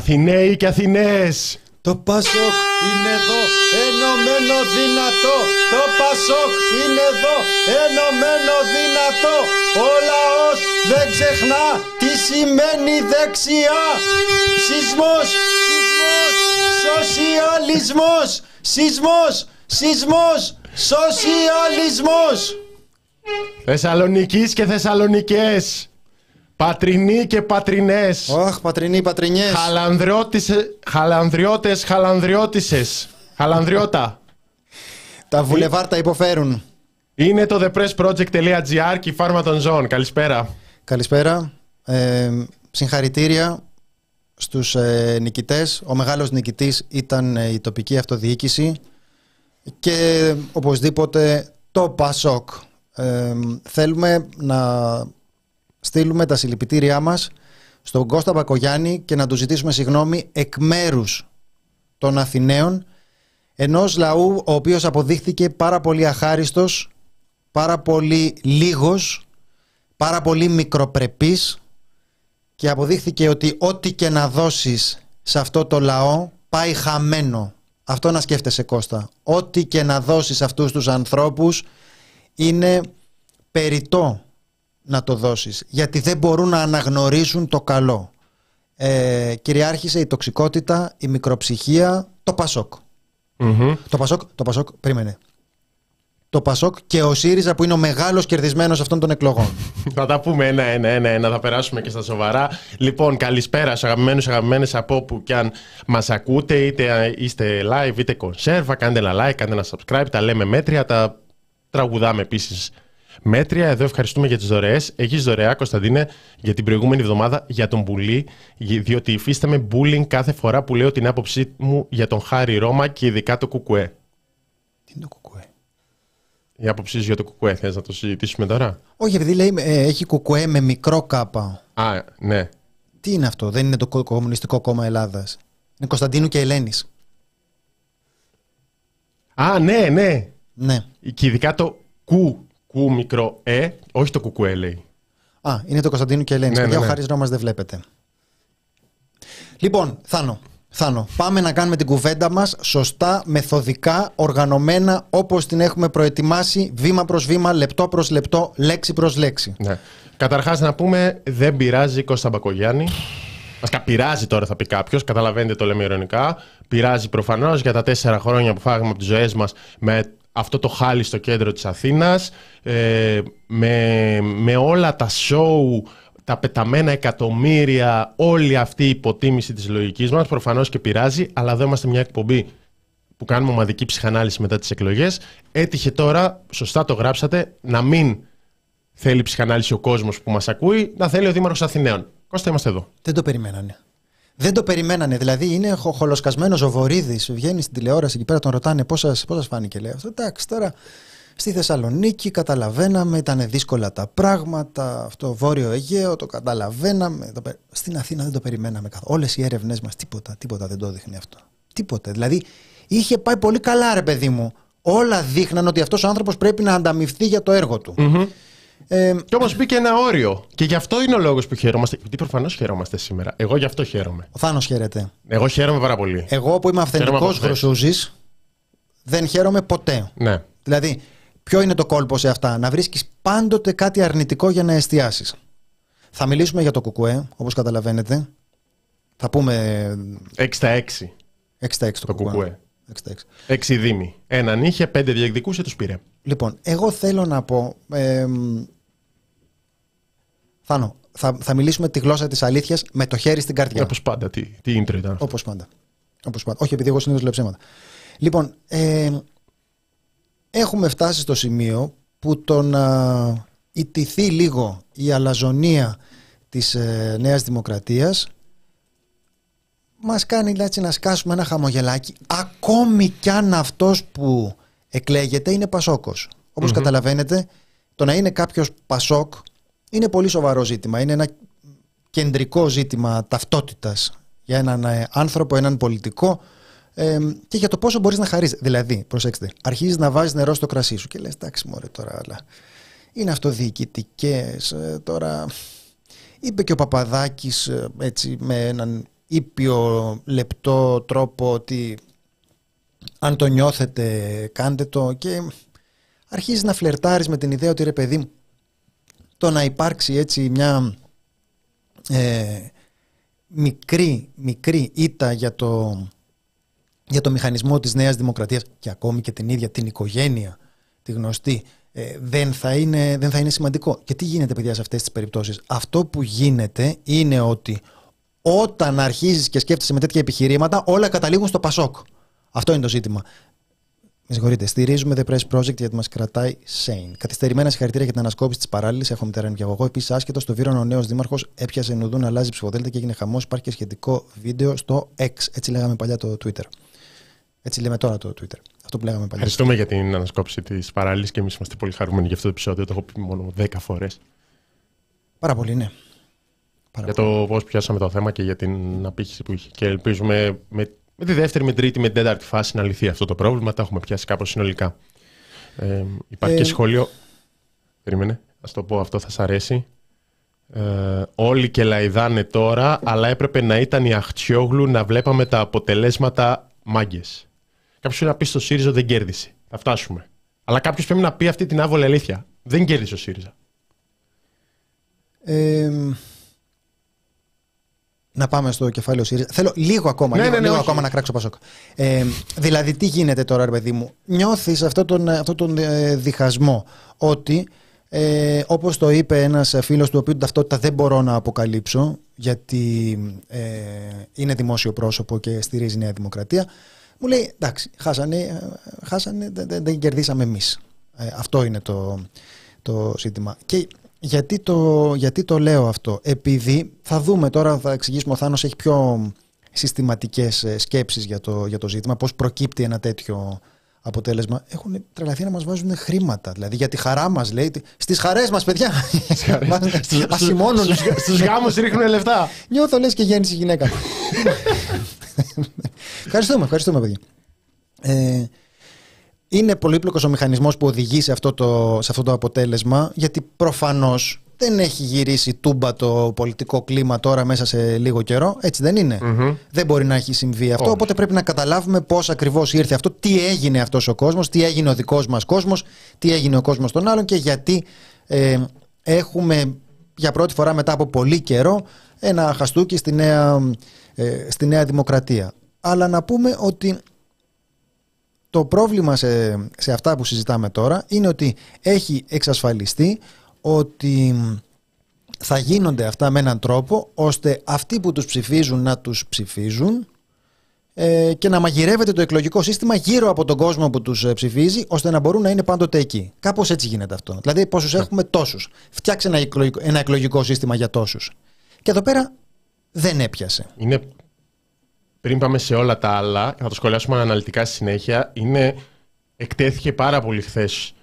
Αθηναίοι και Αθηναίες. Το Πασόκ είναι εδώ, ενωμένο δυνατό. Το Πασόκ είναι εδώ, ενωμένο δυνατό. Ο λαός δεν ξεχνά τι σημαίνει δεξιά. Σεισμός, σεισμός, σοσιαλισμός. Σεισμός, σεισμός, σοσιαλισμός. Θεσσαλονικής και Θεσσαλονικές. Πατρινοί και πατρινές. Ωχ, πατρινοί, πατρινιές. Χαλανδριώτησε- Χαλανδριώτες, χαλανδριώτησες. Χαλανδριώτα. Τα βουλεβάρτα υποφέρουν. Είναι το thepressproject.gr και η φάρμα των ζώων. Καλησπέρα. Καλησπέρα. Ε, συγχαρητήρια στους ε, νικητές. Ο μεγάλος νικητής ήταν ε, η τοπική αυτοδιοίκηση και οπωσδήποτε το ΠΑΣΟΚ. Ε, θέλουμε να στείλουμε τα συλληπιτήριά μας στον Κώστα Μπακογιάννη και να του ζητήσουμε συγγνώμη εκ μέρους των Αθηναίων ενός λαού ο οποίος αποδείχθηκε πάρα πολύ αχάριστος, πάρα πολύ λίγος, πάρα πολύ μικροπρεπής και αποδείχθηκε ότι ό,τι και να δώσεις σε αυτό το λαό πάει χαμένο. Αυτό να σκέφτεσαι Κώστα. Ό,τι και να δώσεις σε αυτούς τους ανθρώπους είναι περιττό να το δώσεις γιατί δεν μπορούν να αναγνωρίσουν το καλό. Ε, κυριάρχησε η τοξικότητα, η μικροψυχία, το Πασόκ. Μμμ. Το Πασόκ, το Πασόκ, περίμενε. Το Πασόκ και ο ΣΥΡΙΖΑ που είναι ο μεγάλος κερδισμένος αυτών των εκλογών. Θα τα πούμε ένα-ένα, ένα-ένα, θα περάσουμε και στα σοβαρά. Λοιπόν, καλησπέρα στους αγαπημένους, αγαπημένες από όπου και αν μας ακούτε, είτε είστε live είτε κονσέρβα. Κάντε ένα like, κάντε ένα subscribe. Τα λέμε μέτρια, τα τραγουδάμε επίσης μέτρια. Εδώ ευχαριστούμε για τις δωρεές. Έχεις δωρεά, Κωνσταντίνε, για την προηγούμενη εβδομάδα για τον Πουλή, διότι υφίσταμε bullying κάθε φορά που λέω την άποψή μου για τον Χάρη Ρώμα και ειδικά το Κουκουέ. Τι είναι το κουκουέ; Η άποψή σου για το Κουκουέ, θες να το συζητήσουμε τώρα; Όχι, επειδή λέει ε, έχει κουκουέ με μικρό κάπα. Α, ναι. Τι είναι αυτό, δεν είναι το Κο- Κομμουνιστικό Κόμμα Ελλάδας. Είναι Κωνσταντίνου και Ελένης. Α, ναι, ναι. Ναι. Και ειδικά το κου, κου μικρό ε, όχι το κουκουέ λέει. Α, είναι το Κωνσταντίνου και Ελένης. Ναι, Παιδιά, ναι, ο ναι. Χάρης Ρώμας δεν βλέπετε. Λοιπόν, Θάνο, Θάνο, πάμε να κάνουμε την κουβέντα μας σωστά, μεθοδικά, οργανωμένα, όπως την έχουμε προετοιμάσει, βήμα προς βήμα, λεπτό προς λεπτό, λέξη προς λέξη. Ναι. Καταρχάς να πούμε, δεν πειράζει Κώστα Μπακογιάννη. Βασικά πειράζει τώρα θα πει κάποιος, καταλαβαίνετε το λέμε ειρωνικά. Πειράζει προφανώς για τα τέσσερα χρόνια που φάγαμε από τις ζωές μας με αυτό το χάλι στο κέντρο της Αθήνας, ε, με, με όλα τα σοου, τα πεταμένα εκατομμύρια, όλη αυτή η υποτίμηση της λογικής μας, προφανώς και πειράζει, αλλά εδώ είμαστε μια εκπομπή που κάνουμε ομαδική ψυχανάλυση μετά τις εκλογές. Έτυχε τώρα, σωστά το γράψατε, να μην θέλει ψυχανάλυση ο κόσμος που μας ακούει, να θέλει ο Δήμαρχος Αθηναίων. Κώστα, είμαστε εδώ. Δεν το περιμένανε. Δεν το περιμένανε. Δηλαδή είναι χο- χολοσκασμένος ο Βορύδης. Βγαίνει στην τηλεόραση εκεί πέρα, τον ρωτάνε πώ σα πώς σας φάνηκε. Λέει αυτό. Εντάξει, τώρα στη Θεσσαλονίκη καταλαβαίναμε, ήταν δύσκολα τα πράγματα. Αυτό Βόρειο Αιγαίο το καταλαβαίναμε. Το πε- Στην Αθήνα δεν το περιμέναμε καθόλου. Όλες οι έρευνε μας, τίποτα, τίποτα δεν το δείχνει αυτό. Τίποτα. Δηλαδή είχε πάει πολύ καλά, ρε παιδί μου. Όλα δείχναν ότι αυτός ο άνθρωπος πρέπει να ανταμυφθεί για το έργο του. Ε, Και όμως μπήκε ένα όριο. Και γι' αυτό είναι ο λόγος που χαιρόμαστε. Γιατί προφανώς χαιρόμαστε σήμερα. Εγώ γι' αυτό χαίρομαι. ο Θάνος χαίρεται. Εγώ χαίρομαι πάρα πολύ. Εγώ που είμαι Χαίρομαι αυθεντικό από χθες. γροσούζης, δεν χαίρομαι ποτέ. Ναι. Δηλαδή, ποιο είναι το κόλπο σε αυτά, να βρίσκεις πάντοτε κάτι αρνητικό για να εστιάσεις. Θα μιλήσουμε για το κουκουέ, όπως καταλαβαίνετε. Θα πούμε 6 στα 6 6 στα 6 το, το κουκουέ. 6 στα 6. 6 δήμοι. Έναν είχε, πέντε διεκδικούσε, τους πήρε. Λοιπόν, εγώ θέλω να πω. Ε, μ, Θάνο, θα, θα μιλήσουμε τη γλώσσα της αλήθειας με το χέρι στην καρδιά. Όπως πάντα. Τι, τι intro ήταν. αυτό. Όπως πάντα. Όπως πάντα. Όχι, επειδή εγώ συνήθως λέω ψέματα. Λοιπόν, ε, έχουμε φτάσει στο σημείο που το να ιτηθεί λίγο η αλαζονία της ε, Νέας Δημοκρατίας μας κάνει έτσι να σκάσουμε ένα χαμογελάκι ακόμη κι αν αυτός που εκλέγεται είναι Πασόκος. Όπως καταλαβαίνετε, το να είναι κάποιος Πασόκ είναι πολύ σοβαρό ζήτημα. Είναι ένα κεντρικό ζήτημα ταυτότητας για έναν ε, άνθρωπο, έναν πολιτικό ε, και για το πόσο μπορείς να χαρείς. Δηλαδή, προσέξτε, αρχίζεις να βάζεις νερό στο κρασί σου και λες, εντάξει μωρέ τώρα, αλλά είναι αυτοδιοικητικές, ε, τώρα... Είπε και ο Παπαδάκης ε, έτσι με έναν ήπιο, λεπτό τρόπο ότι αν το νιώθετε κάντε το και αρχίζεις να φλερτάρεις με την ιδέα ότι ρε παιδί μου το να υπάρξει έτσι μια ε, μικρή, μικρή ήττα για το, για το μηχανισμό της νέας δημοκρατίας και ακόμη και την ίδια την οικογένεια, τη γνωστή, ε, δεν, θα είναι, δεν θα είναι σημαντικό. Και τι γίνεται παιδιά σε αυτές τις περιπτώσεις; Αυτό που γίνεται είναι ότι όταν αρχίζεις και σκέφτεσαι με τέτοια επιχειρήματα όλα καταλήγουν στο Πασόκ. Αυτό είναι το ζήτημα. Με συγχωρείτε. Στηρίζουμε The Press Project γιατί μας κρατάει sane. Καθυστερημένα συγχαρητήρια για την ανασκόπηση της παράλληλης. Έχω μητέρα και εγώ. Επίσης, άσχετος στο Βίρον, ο νέος δήμαρχος έπιασε νουδού να αλλάζει ψηφοδέλτα και έγινε χαμός. Υπάρχει και σχετικό βίντεο στο X. Έτσι λέγαμε παλιά το Twitter. Έτσι λέμε τώρα το Twitter. Αυτό που λέγαμε παλιά. Ευχαριστούμε για την ανασκόπηση της παράλληλης και εμείς είμαστε πολύ χαρούμενοι για αυτό το επεισόδιο. Το έχω πει μόνο 10 φορές. Πάρα πολύ, ναι. Πάρα για το πώς πιάσαμε το θέμα και για την απήχηση που είχε. Και ελπίζουμε με με τη δεύτερη, με την τρίτη, με την τέταρτη φάση να λυθεί αυτό το πρόβλημα. Τα έχουμε πιάσει κάπως συνολικά. Ε, υπάρχει και ε, σχόλιο. Περίμενε, ας το πω αυτό, θα σα αρέσει. Ε, όλοι και λαϊδάνε τώρα, αλλά έπρεπε να ήταν η Αχτσιόγλου να βλέπαμε τα αποτελέσματα μάγκες. Κάποιος να πει στο ΣΥΡΙΖΑ δεν κέρδισε. Θα φτάσουμε. Αλλά κάποιος πρέπει να πει αυτή την άβολη αλήθεια. Δεν κέρδισε ο ΣΥΡΙΖΑ. Ε, να πάμε στο κεφάλαιο ΣΥΡΙΖΑ. Θέλω λίγο ακόμα, ναι, λίγο, ναι, ναι, λίγο ακόμα να κράξω Πασόκ. Ε, δηλαδή, τι γίνεται τώρα, ρε παιδί μου; Νιώθεις αυτόν τον, αυτό τον ε, διχασμό ότι, ε, όπως το είπε ένας φίλος του, οποίου την ταυτότητα δεν μπορώ να αποκαλύψω, γιατί ε, είναι δημόσιο πρόσωπο και στηρίζει Νέα Δημοκρατία, μου λέει εντάξει, χάσανε, ε, χάσανε δεν, δεν, κερδίσαμε εμείς. Ε, αυτό είναι το, το ζήτημα. Και γιατί το, γιατί το λέω αυτό; Επειδή θα δούμε τώρα, θα εξηγήσουμε, ο Θάνος έχει πιο συστηματικές ε, σκέψεις για το, για το ζήτημα, πώς προκύπτει ένα τέτοιο αποτέλεσμα. Έχουν τρελαθεί να μας βάζουν χρήματα. Δηλαδή για τη χαρά μας λέει, στις χαρές μας παιδιά. Ασημώνουν. Στους γάμους ρίχνουν λεφτά. Νιώθω λες και γέννηση γυναίκα. ευχαριστούμε, ευχαριστούμε παιδιά. Ε, είναι πολύπλοκος ο μηχανισμός που οδηγεί σε αυτό το, σε αυτό το αποτέλεσμα γιατί προφανώς δεν έχει γυρίσει τούμπα το πολιτικό κλίμα τώρα μέσα σε λίγο καιρό. Έτσι δεν ειναι Δεν μπορεί να έχει συμβεί αυτό. Οπότε πρέπει να καταλάβουμε πώς ακριβώς ήρθε αυτό, τι έγινε αυτός ο κόσμος, τι έγινε ο δικός μας κόσμος, τι έγινε ο κόσμος των άλλων και γιατί ε, έχουμε για πρώτη φορά μετά από πολύ καιρό ένα χαστούκι στη νέα, ε, στη νέα δημοκρατία. Αλλά να πούμε ότι το πρόβλημα σε, σε αυτά που συζητάμε τώρα είναι ότι έχει εξασφαλιστεί ότι θα γίνονται αυτά με έναν τρόπο ώστε αυτοί που τους ψηφίζουν να τους ψηφίζουν ε, και να μαγειρεύεται το εκλογικό σύστημα γύρω από τον κόσμο που τους ε, ψηφίζει ώστε να μπορούν να είναι πάντοτε εκεί. Κάπως έτσι γίνεται αυτό. Δηλαδή πόσους ναι. έχουμε τόσους. Φτιάξε ένα εκλογικό, ένα εκλογικό σύστημα για τόσους. Και εδώ πέρα δεν έπιασε. Είναι πριν πάμε σε όλα τα άλλα, θα το σχολιάσουμε αναλυτικά στη συνέχεια, είναι, εκτέθηκε πάρα πολύ χθες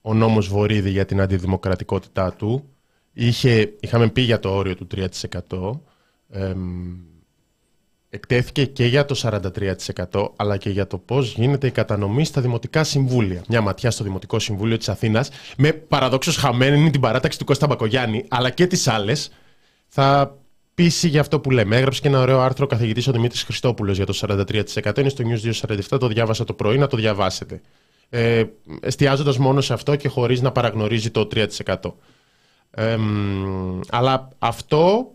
ο νόμος Βορύδη για την αντιδημοκρατικότητά του. Είχε, είχαμε πει για το όριο του 3%. εκτέθηκε και για το 43% αλλά και για το πώς γίνεται η κατανομή στα δημοτικά συμβούλια. Μια ματιά στο Δημοτικό Συμβούλιο της Αθήνας με παραδόξως χαμένη την παράταξη του Κώστα Μπακογιάννη αλλά και τις άλλες θα πείσει για αυτό που λέμε. Έγραψε και ένα ωραίο άρθρο ο καθηγητής ο Δημήτρης Χριστόπουλος για το 43%. Είναι στο News 247, το διάβασα το πρωί, να το διαβάσετε. Ε, Εστιάζοντας μόνο σε αυτό και χωρίς να παραγνωρίζει το 3%. Ε, αλλά αυτό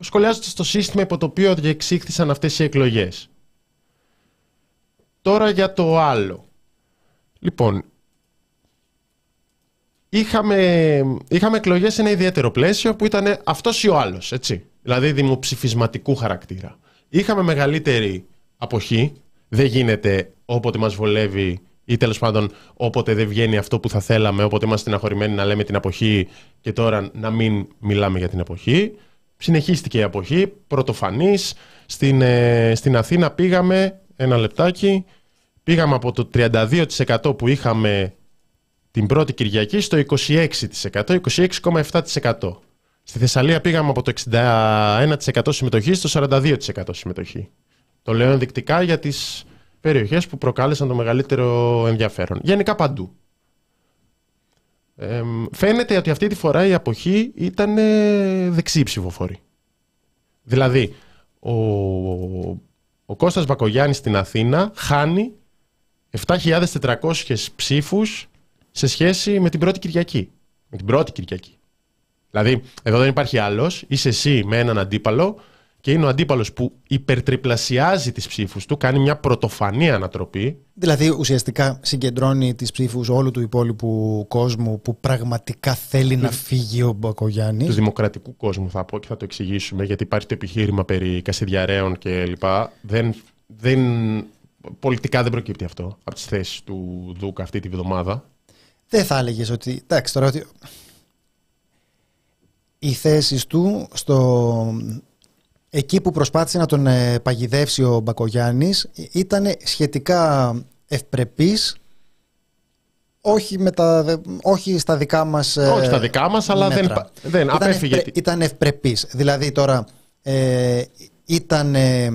σχολιάζεται στο σύστημα υπό το οποίο διεξήχθησαν αυτές οι εκλογές. Τώρα για το άλλο. Λοιπόν, είχαμε, είχαμε εκλογές σε ένα ιδιαίτερο πλαίσιο που ήταν αυτός ή ο άλλος, έτσι δηλαδή δημοψηφισματικού χαρακτήρα. Είχαμε μεγαλύτερη αποχή, δεν γίνεται όποτε μας βολεύει ή τέλος πάντων όποτε δεν βγαίνει αυτό που θα θέλαμε, όποτε είμαστε στεναχωρημένοι να λέμε την αποχή και τώρα να μην μιλάμε για την αποχή. Συνεχίστηκε η αποχή, πρωτοφανής. Στην, ε, στην Αθήνα πήγαμε, ένα λεπτάκι, πήγαμε από το 32% που είχαμε την πρώτη Κυριακή στο 26%, 26,7%. Στη Θεσσαλία πήγαμε από το 61% συμμετοχής στο 42% συμμετοχή. Το λέω ενδεικτικά για τις περιοχές που προκάλεσαν το μεγαλύτερο ενδιαφέρον. Γενικά παντού. Ε, φαίνεται ότι αυτή τη φορά η αποχή ήταν δεξί ψηφοφόρη. Δηλαδή, ο, ο Κώστας Μπακογιάννης στην Αθήνα χάνει 7.400 ψήφους σε σχέση με την πρώτη Κυριακή. Με την πρώτη Κυριακή. Δηλαδή, εδώ δεν υπάρχει άλλος, είσαι εσύ με έναν αντίπαλο και είναι ο αντίπαλος που υπερτριπλασιάζει τις ψήφους του, κάνει μια πρωτοφανή ανατροπή. Δηλαδή ουσιαστικά συγκεντρώνει τις ψήφους όλου του υπόλοιπου κόσμου που πραγματικά θέλει να φύγει ο Μπακογιάννης. Τους δημοκρατικού κόσμου θα πω και θα το εξηγήσουμε γιατί υπάρχει το επιχείρημα περί κασιδιαρέων και λοιπά. Δεν, δεν, πολιτικά δεν προκύπτει αυτό από τις θέσεις του Δούκα αυτή τη βδομάδα. Δεν θα έλεγες ότι. Εντάξει, τώρα ότι. Οι θέσεις του στο. Εκεί που προσπάθησε να τον ε, παγιδεύσει ο Μπακογιάννης ήταν σχετικά ευπρεπής όχι, με τα, όχι στα δικά μας ε, Όχι στα δικά μας, αλλά δεν, δεν ήταν απέφυγε. Ευπρε, ήταν ευπρεπής. Δηλαδή τώρα ε, ήταν... Ε,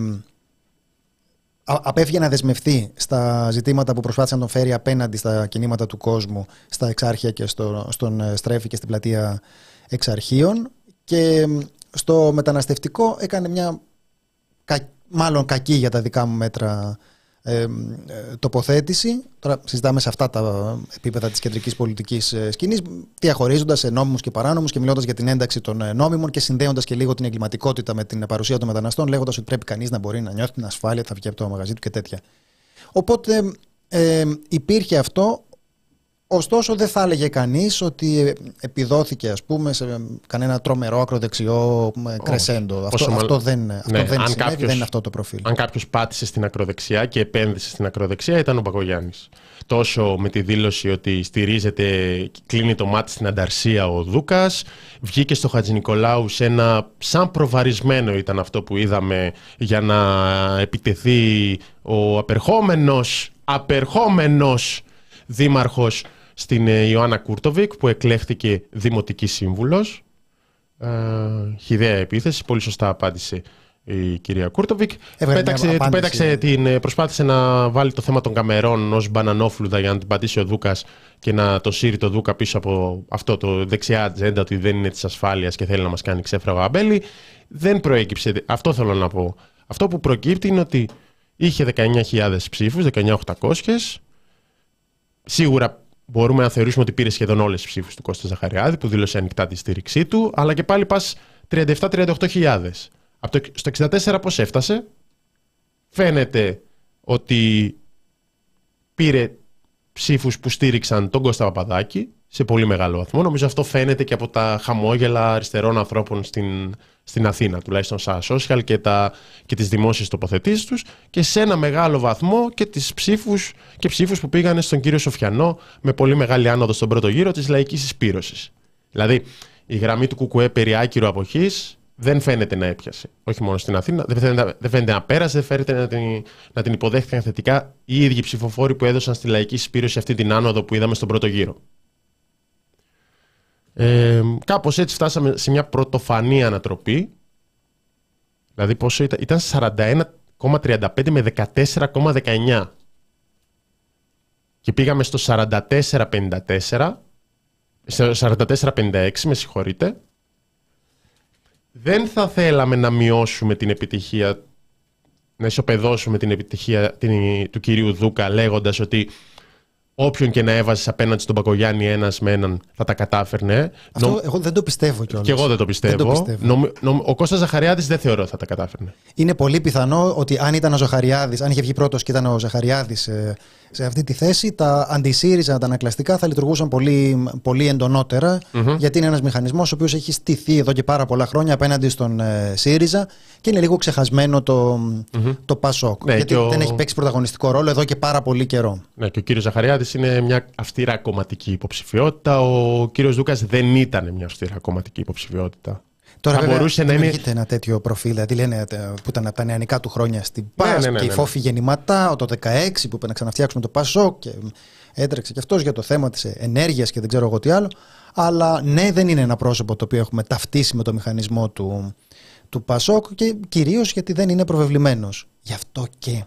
απέφυγε να δεσμευτεί στα ζητήματα που προσπάθησε να τον φέρει απέναντι στα κινήματα του κόσμου, στα εξάρχεια και στο, στον ε, Στρέφη και στην πλατεία εξαρχείων και στο μεταναστευτικό έκανε μια μάλλον κακή για τα δικά μου μέτρα ε, τοποθέτηση. Τώρα συζητάμε σε αυτά τα επίπεδα της κεντρικής πολιτικής ε, σκηνής, διαχωρίζοντας σε νόμιμους και παράνομους και μιλώντας για την ένταξη των ε, νόμιμων και συνδέοντας και λίγο την εγκληματικότητα με την παρουσία των μεταναστών, λέγοντας ότι πρέπει κανείς να μπορεί να νιώθει την ασφάλεια, θα βγει από το μαγαζί του και τέτοια. Οπότε ε, υπήρχε αυτό Ωστόσο δεν θα έλεγε κανείς ότι επιδόθηκε ας πούμε σε κανένα τρομερό ακροδεξιό κρεσέντο. Αυτό, αυτό, δεν, ναι, αυτό δεν, συνέβη, κάποιος, δεν είναι αυτό το προφίλ. Αν κάποιος πάτησε στην ακροδεξιά και επένδυσε στην ακροδεξιά ήταν ο Πακογιάννης. Τόσο με τη δήλωση ότι στηρίζεται, κλείνει το μάτι στην ανταρσία ο Δούκας, βγήκε στο Χατζη Νικολάου σε ένα σαν προβαρισμένο ήταν αυτό που είδαμε για να επιτεθεί ο απερχόμενος, απερχόμενος δήμαρχος στην ε, Ιωάννα Κούρτοβικ που εκλέχθηκε δημοτική σύμβουλος. Ε, χυδαία επίθεση, πολύ σωστά απάντησε η κυρία Κούρτοβικ. Πέταξε, πέταξε την, ε, προσπάθησε να βάλει το θέμα των καμερών ως μπανανόφλουδα για να την πατήσει ο Δούκας και να το σύρει το Δούκα πίσω από αυτό το δεξιά ατζέντα ότι δεν είναι της ασφάλειας και θέλει να μας κάνει ξέφραγο αμπέλι. Δεν προέκυψε, αυτό θέλω να πω. Αυτό που προκύπτει είναι ότι είχε 19.000 ψήφους, 19.800. Σίγουρα μπορούμε να θεωρήσουμε ότι πήρε σχεδόν όλες τις ψήφους του Κώστα Ζαχαριάδη, που δήλωσε ανοιχτά τη στήριξή του, αλλά και πάλι πας 37-38 Στο 64 πώς έφτασε, φαίνεται ότι πήρε ψήφους που στήριξαν τον Κώστα Παπαδάκη σε πολύ μεγάλο βαθμό. Νομίζω αυτό φαίνεται και από τα χαμόγελα αριστερών ανθρώπων στην, στην Αθήνα, τουλάχιστον στα social και, τα, και τις δημόσιες τοποθετήσεις τους και σε ένα μεγάλο βαθμό και τις ψήφους και ψήφους που πήγαν στον κύριο Σοφιανό με πολύ μεγάλη άνοδο στον πρώτο γύρο της λαϊκής εισπύρωσης. Δηλαδή, η γραμμή του ΚΚΕ περί άκυρου αποχής δεν φαίνεται να έπιασε. Όχι μόνο στην Αθήνα, δεν φαίνεται, δεν φαίνεται να πέρασε, δεν φαίνεται να την, να την υποδέχτηκαν θετικά οι ίδιοι ψηφοφόροι που έδωσαν στη λαϊκή εισπύρωση αυτή την άνοδο που είδαμε στον πρώτο γύρο. Ε, κάπως έτσι φτάσαμε σε μια πρωτοφανή ανατροπή. Δηλαδή πόσο ήταν, ήταν 41,35 με 14,19. Και πήγαμε στο 44,54, 44,56 με συγχωρείτε. Δεν θα θέλαμε να μειώσουμε την επιτυχία, να ισοπεδώσουμε την επιτυχία του κυρίου Δούκα λέγοντας ότι όποιον και να έβαζες απέναντι στον Πακογιάννη ένας με έναν θα τα κατάφερνε. Αυτό εγώ δεν το πιστεύω κιόλας. Και εγώ δεν το πιστεύω. ο Κώστας Ζαχαριάδης δεν θεωρώ ότι θα τα κατάφερνε. Είναι πολύ πιθανό ότι αν ήταν ο Ζαχαριάδης, αν είχε βγει πρώτος και ήταν ο Ζαχαριάδης ε, σε αυτή τη θέση, τα αντισύριζα, τα ανακλαστικά θα λειτουργούσαν πολύ, πολύ εντονότερα, mm-hmm. γιατί είναι ένας μηχανισμός ο οποίος έχει στηθεί εδώ και πάρα πολλά χρόνια απέναντι στον ε, ΣΥΡΙΖΑ και είναι λίγο ξεχασμένο το, mm-hmm. το ΠΑΣΟΚ. Ναι, γιατί ο... δεν έχει παίξει πρωταγωνιστικό ρόλο εδώ και πάρα πολύ καιρό. Ναι, και ο κύριος Ζαχαριάδης είναι μια αυστηρά κομματική υποψηφιότητα. Ο κύριος Δούκας δεν ήταν μια αυστηρά κομματική υποψηφιότητα. Τώρα θα βέβαια, μπορούσε να είναι. ένα τέτοιο προφίλ. Δηλαδή λένε ε, που ήταν από τα νεανικά του χρόνια στην ναι, ΠΑΣ ναι, ναι, και η Φόφη γεννηματά, το 16 που είπε να ξαναφτιάξουμε το ΠΑΣΟΚ και έτρεξε και αυτός για το θέμα της ενέργειας και δεν ξέρω εγώ τι άλλο. Αλλά ναι, δεν είναι ένα πρόσωπο το οποίο έχουμε ταυτίσει με το μηχανισμό του, του ΠΑΣΟΚ και κυρίως γιατί δεν είναι προβεβλημένος. Γι' αυτό και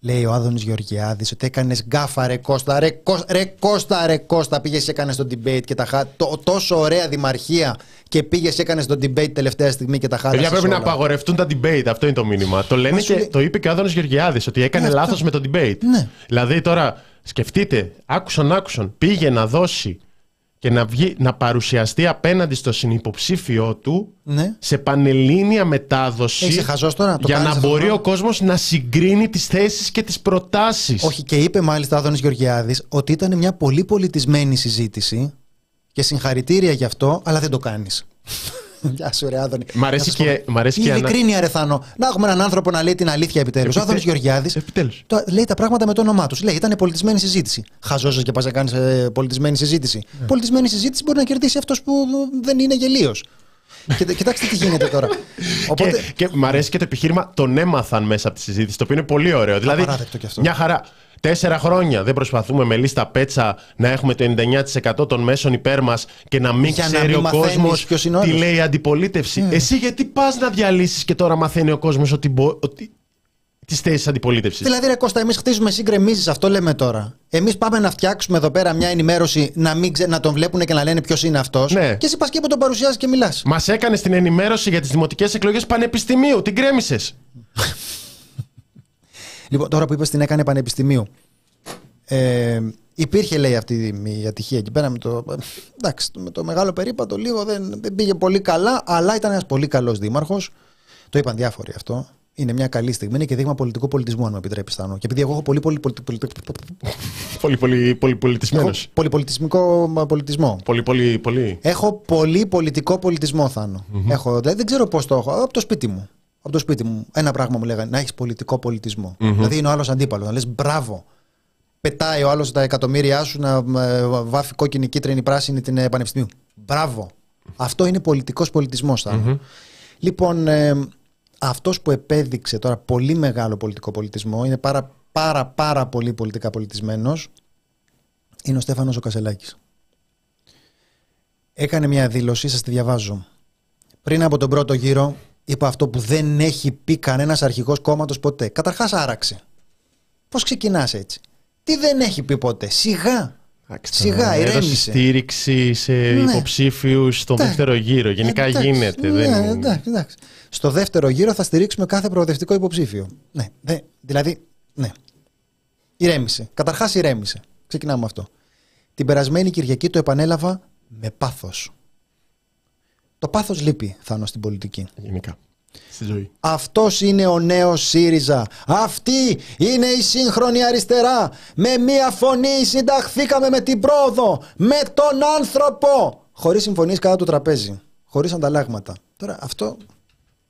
Λέει ο Άδωνης Γεωργιάδης ότι έκανες γκάφα ρε Κώστα, ρε, Κώστα, ρε Κώστα, ρε Κώστα. Πήγες και έκανες το debate και τα χά... το, τόσο ωραία δημαρχία και πήγες και έκανες το debate τελευταία στιγμή και τα χάλασες Παιδιά πρέπει να όλα. απαγορευτούν τα debate, αυτό είναι το μήνυμα. Το λένε Μα σου και λέει- το είπε και ο Άδωνος Γεωργιάδης ότι έκανε Ναι, αυτό. λάθος με το debate. Ναι. Δηλαδή τώρα σκεφτείτε, άκουσον άκουσον, πήγε να δώσει και να, βγει, να παρουσιαστεί απέναντι στο συνυποψήφιό του Ναι. σε πανελλήνια μετάδοση Είσαι χαζός τώρα, το για κάνεις να αυτό μπορεί τώρα; ο κόσμος να συγκρίνει τις θέσεις και τις προτάσεις. Όχι, και είπε μάλιστα ο Άδωνης Γεωργιάδης ότι ήταν μια πολύ πολιτισμένη συζήτηση και συγχαρητήρια γι' αυτό, αλλά δεν το κάνεις. Γεια σου, ρε Άδωνη. Μ' αρέσει Να σας και- πω, μ' αρέσει η και ανα- ειλικρίνεια, ρε Θάνο. Να έχουμε έναν άνθρωπο να λέει την αλήθεια επιτέλους. Ο Επιτε- Άδωνης Γεωργιάδης Επιτέλους. λέει τα πράγματα με το όνομά τους. Λέει, ήταν πολιτισμένη συζήτηση. Χαζό και πας να κάνεις πολιτισμένη συζήτηση. Ναι. Πολιτισμένη συζήτηση μπορεί να κερδίσει αυτός που δεν είναι γελίος. Κοιτάξτε τι γίνεται τώρα. Οπότε. Και, και μ' αρέσει και το επιχείρημα τον έμαθαν μέσα από τη συζήτηση, το οποίο είναι πολύ ωραίο. Δηλαδή, Απαράδεκτο κι αυτό. μια χαρά. Τέσσερα χρόνια δεν προσπαθούμε με λίστα πέτσα να έχουμε το 99% των μέσων υπέρ μας και να μην Για να ξέρει μην ο μαθαίνεις κόσμος ποιος είναι ο τι άλλος. λέει η αντιπολίτευση. Εσύ γιατί πας να διαλύσεις και τώρα μαθαίνει ο κόσμος ότι, μπο- ότι... τις θέσεις αντιπολίτευσης; Δηλαδή, ρε Κώστα, εμείς χτίζουμε συγκρεμίσεις, αυτό λέμε τώρα. Εμείς πάμε να φτιάξουμε εδώ πέρα μια ενημέρωση να, μην ξε... να τον βλέπουν και να λένε ποιος είναι αυτός. Ναι. Και εσύ πας και τον παρουσιάζεις και μιλάς. Μας έκανες την ενημέρωση για τις δημοτικές εκλογές πανεπιστημίου. Την κρέμισε. Λοιπόν, τώρα που είπες την έκανε πανεπιστημίου. Ε, υπήρχε, λέει, αυτή η ατυχία εκεί πέρα με το. Εντάξει, με το μεγάλο περίπατο λίγο δεν, δεν πήγε πολύ καλά, αλλά ήταν ένας πολύ καλός δήμαρχος. Το είπαν διάφοροι αυτό. Είναι μια καλή στιγμή, είναι και δείγμα πολιτικού πολιτισμού, αν μου επιτρέπεις, Θάνο. Και επειδή εγώ έχω πολύ, πολύ, πολυ- πολυ- πολύ, πολύ, πολύ έχω πολιτισμένο. πολυπολιτισμικό πολιτισμό. Πολύ, πολύ, πολύ. Έχω πολύ πολιτικό πολιτισμό, Θάνο. Έχω, δηλαδή, δεν ξέρω πώς το έχω. Από το σπίτι μου. Από το σπίτι μου. Ένα πράγμα μου λέγανε να έχεις πολιτικό πολιτισμό. Δηλαδή είναι ο άλλος αντίπαλος. Να λες μπράβο. Πετάει ο άλλος τα εκατομμύρια σου να ε, βάφει κόκκινη, κίτρινη, πράσινη την ε, πανεπιστημίου. Μπράβο. Αυτό είναι πολιτικός πολιτισμός, Θάνο. Λοιπόν, ε, αυτός που επέδειξε τώρα πολύ μεγάλο πολιτικό πολιτισμό, είναι πάρα, πάρα, πάρα πολύ πολιτικά πολιτισμένος, είναι ο Στέφανος ο Κασελάκης έκανε μια δήλωση, σας τη διαβάζω. Πριν από τον πρώτο γύρο, είπα αυτό που δεν έχει πει κανένας αρχηγός κόμματος ποτέ. Καταρχάς άραξε. Πώς ξεκινάς έτσι; Τι δεν έχει πει ποτέ; Σιγά. Σιγά, Έδωσε ηρέμησε. στήριξη σε Ναι. υποψήφιους στον Εντάξει. δεύτερο γύρο. Γενικά Εντάξει, γίνεται. Ναι, δεν είναι. εντάξει, εντάξει. Στο δεύτερο γύρο θα στηρίξουμε κάθε προοδευτικό υποψήφιο. Ναι, δε, δηλαδή, ναι. Ηρέμησε. Καταρχάς ηρέμησε. Ξεκινάμε με αυτό. Την περασμένη Κυριακή το επανέλαβα με πάθος. Το πάθος λείπει, Θάνο, στην πολιτική. Γενικά. Στη ζωή. Αυτός είναι ο νέος ΣΥΡΙΖΑ. Αυτή είναι η σύγχρονη αριστερά. Με μία φωνή συνταχθήκαμε με την πρόοδο. Με τον άνθρωπο. Χωρίς συμφωνίες κάτω του τραπέζι. Χωρίς ανταλλάγματα. Τώρα αυτό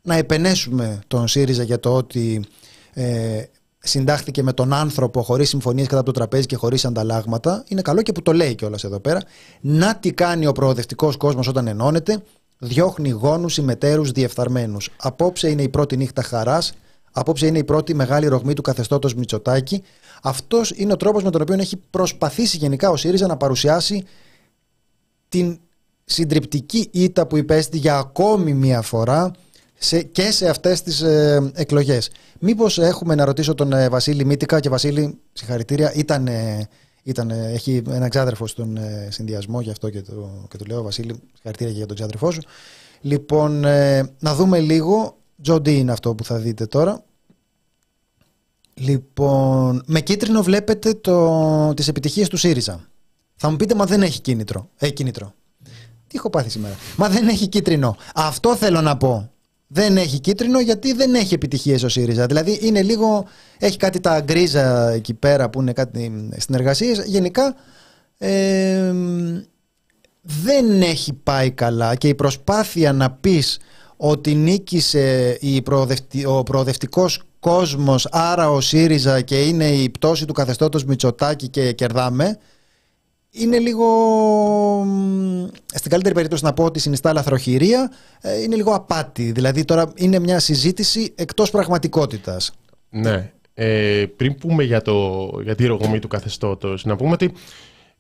να επενέσουμε τον ΣΥΡΙΖΑ για το ότι ε, συντάχθηκε με τον άνθρωπο χωρίς συμφωνίες κατά το τραπέζι και χωρίς ανταλλάγματα είναι καλό και που το λέει κιόλας εδώ πέρα να τι κάνει ο προοδευτικός κόσμος όταν ενώνεται διώχνει γόνους ημετέρους διεφθαρμένους απόψε είναι η πρώτη νύχτα χαράς απόψε είναι η πρώτη μεγάλη ρογμή του καθεστώτος Μητσοτάκη αυτός είναι ο τρόπος με τον οποίο έχει προσπαθήσει γενικά ο ΣΥΡΙΖΑ να παρουσιάσει την συντριπτική ήττα που υπέστη για ακόμη μία φορά σε, και σε αυτές τις ε, εκλογές. Μήπως έχουμε να ρωτήσω τον ε, Βασίλη Μήτικα και Βασίλη, συγχαρητήρια, ήταν, ε, ήταν, ε, έχει ένα ξάδερφο στον ε, συνδυασμό, γι' αυτό και το, και το λέω, Βασίλη, συγχαρητήρια και για τον ξάδερφό σου. Λοιπόν, ε, να δούμε λίγο, Τζοντι είναι αυτό που θα δείτε τώρα. Λοιπόν, με κίτρινο βλέπετε το, τις επιτυχίες του ΣΥΡΙΖΑ. Θα μου πείτε, μα δεν έχει κίνητρο. Ε, κίνητρο. Τι έχω πάθει σήμερα. Μα δεν έχει κίτρινο. Αυτό θέλω να πω. Δεν έχει κίτρινο γιατί δεν έχει επιτυχίες ο ΣΥΡΙΖΑ. Δηλαδή είναι λίγο. Έχει κάτι τα γκρίζα εκεί πέρα που είναι κάτι συνεργασίες. Γενικά ε, δεν έχει πάει καλά και η προσπάθεια να πεις ότι νίκησε η προοδευτη, ο προοδευτικός κόσμος άρα ο ΣΥΡΙΖΑ και είναι η πτώση του καθεστώτος Μητσοτάκη και κερδάμε είναι λίγο μ, στην καλύτερη περίπτωση να πω ότι συνιστά λαθροχειρία ε, είναι λίγο απάτη δηλαδή τώρα είναι μια συζήτηση εκτός πραγματικότητας Ναι. Ε, πριν πούμε για, το, για τη ρογμή του καθεστώτος, να πούμε ότι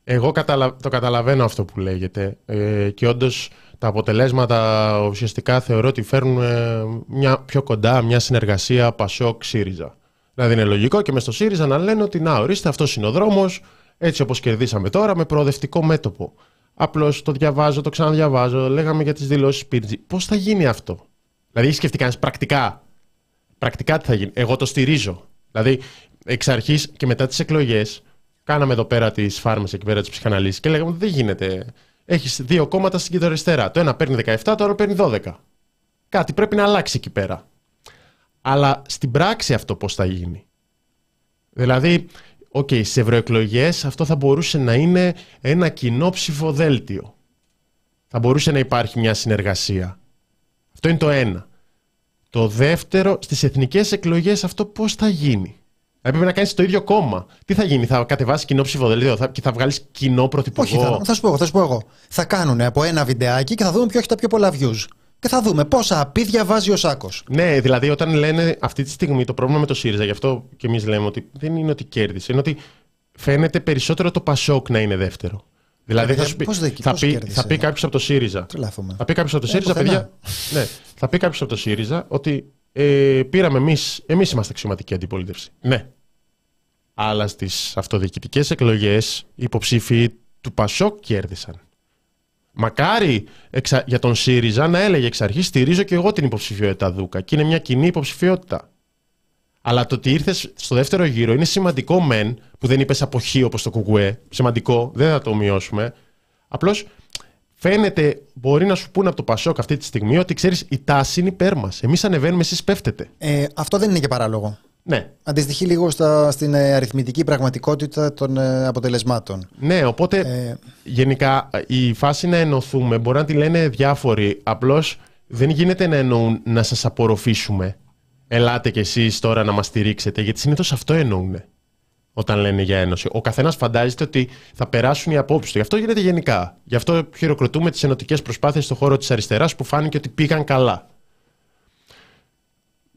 εγώ καταλα, το καταλαβαίνω αυτό που λέγεται ε, και όντως τα αποτελέσματα ουσιαστικά θεωρώ ότι φέρνουν ε, μια πιο κοντά μια συνεργασία Πασόκ-ΣΥΡΙΖΑ. Δηλαδή είναι λογικό και μες στο ΣΥΡΙΖΑ να λένε ότι να ορίστε, αυτός είναι ο δρόμος, έτσι όπως κερδίσαμε τώρα, με προοδευτικό μέτωπο. Απλώς το διαβάζω, το ξαναδιαβάζω, λέγαμε για τις δηλώσεις Σπίρτζη. Πώς θα γίνει αυτό; Δηλαδή, έχει σκεφτεί κανείς πρακτικά; Πρακτικά τι θα γίνει; Εγώ το στηρίζω. Δηλαδή, εξ αρχής και μετά τις εκλογές, κάναμε εδώ πέρα τις φάρμες εκεί πέρα της ψυχαναλύσης και λέγαμε ότι δεν γίνεται. Έχεις δύο κόμματα στην κεντροαριστερά. Το ένα παίρνει 17, το άλλο παίρνει 12. Κάτι πρέπει να αλλάξει εκεί πέρα. Αλλά στην πράξη αυτό πώς θα γίνει; Δηλαδή, OK, okay, στις ευρωεκλογές αυτό θα μπορούσε να είναι ένα κοινό ψηφοδέλτιο. Θα μπορούσε να υπάρχει μια συνεργασία. Αυτό είναι το ένα. Το δεύτερο, στις εθνικές εκλογές αυτό πώς θα γίνει; Έπρεπε να κάνεις το ίδιο κόμμα. Τι θα γίνει, θα κατεβάσεις κοινό ψηφοδέλτιο θα, και θα βγάλεις κοινό πρωθυπουργό; Όχι, θα, θα, σου πω, θα σου πω εγώ. Θα κάνουν από ένα βιντεάκι και θα δούμε ποιο έχει τα πιο πολλά views. Και θα δούμε πόσα απίδια βάζει ο Σάκος. Ναι, δηλαδή όταν λένε αυτή τη στιγμή το πρόβλημα με το ΣΥΡΙΖΑ, γι' αυτό και εμείς λέμε ότι δεν είναι ότι κέρδισε, είναι ότι φαίνεται περισσότερο το Πασόκ να είναι δεύτερο. Δηλαδή θα, πει, θα, πει, θα πει κάποιος από το ΣΥΡΙΖΑ. Θα πει κάποιος από το ε, ΣΥΡΙΖΑ, παιδιά. ναι, θα πει κάποιος από το ΣΥΡΙΖΑ ότι ε, πήραμε εμεί, εμείς είμαστε αξιωματική αντιπολίτευση. Ναι. Αλλά στις αυτοδιοικητικές εκλογές οι υποψήφοι του Πασόκ κέρδισαν. Μακάρι εξα... για τον ΣΥΡΙΖΑ να έλεγε εξ αρχής στηρίζω και εγώ την υποψηφιότητα Δούκα και είναι μια κοινή υποψηφιότητα. Αλλά το ότι ήρθες στο δεύτερο γύρο είναι σημαντικό μεν, που δεν είπες αποχή όπως το κουκουέ. Σημαντικό, δεν θα το μειώσουμε. Απλώς φαίνεται, μπορεί να σου πούνε από το Πασόκ αυτή τη στιγμή ότι ξέρεις, η τάση είναι υπέρ μας. Εμείς ανεβαίνουμε, εσείς πέφτετε. Ε, αυτό δεν είναι και παράλογο. Ναι. Αντιστοιχεί λίγο στα, στην ε, αριθμητική πραγματικότητα των ε, αποτελεσμάτων. Ναι, οπότε ε... γενικά η φάση να ενωθούμε μπορεί να τη λένε διάφοροι. Απλώς δεν γίνεται να εννοούν να σας απορροφήσουμε. Ελάτε κι εσείς τώρα να μας στηρίξετε, γιατί συνήθως αυτό εννοούν όταν λένε για ένωση. Ο καθένας φαντάζεται ότι θα περάσουν οι απόψεις του. Γι' αυτό γίνεται γενικά. Γι' αυτό χειροκροτούμε τις ενωτικές προσπάθειες στον χώρο της αριστεράς που φάνηκε ότι πήγαν καλά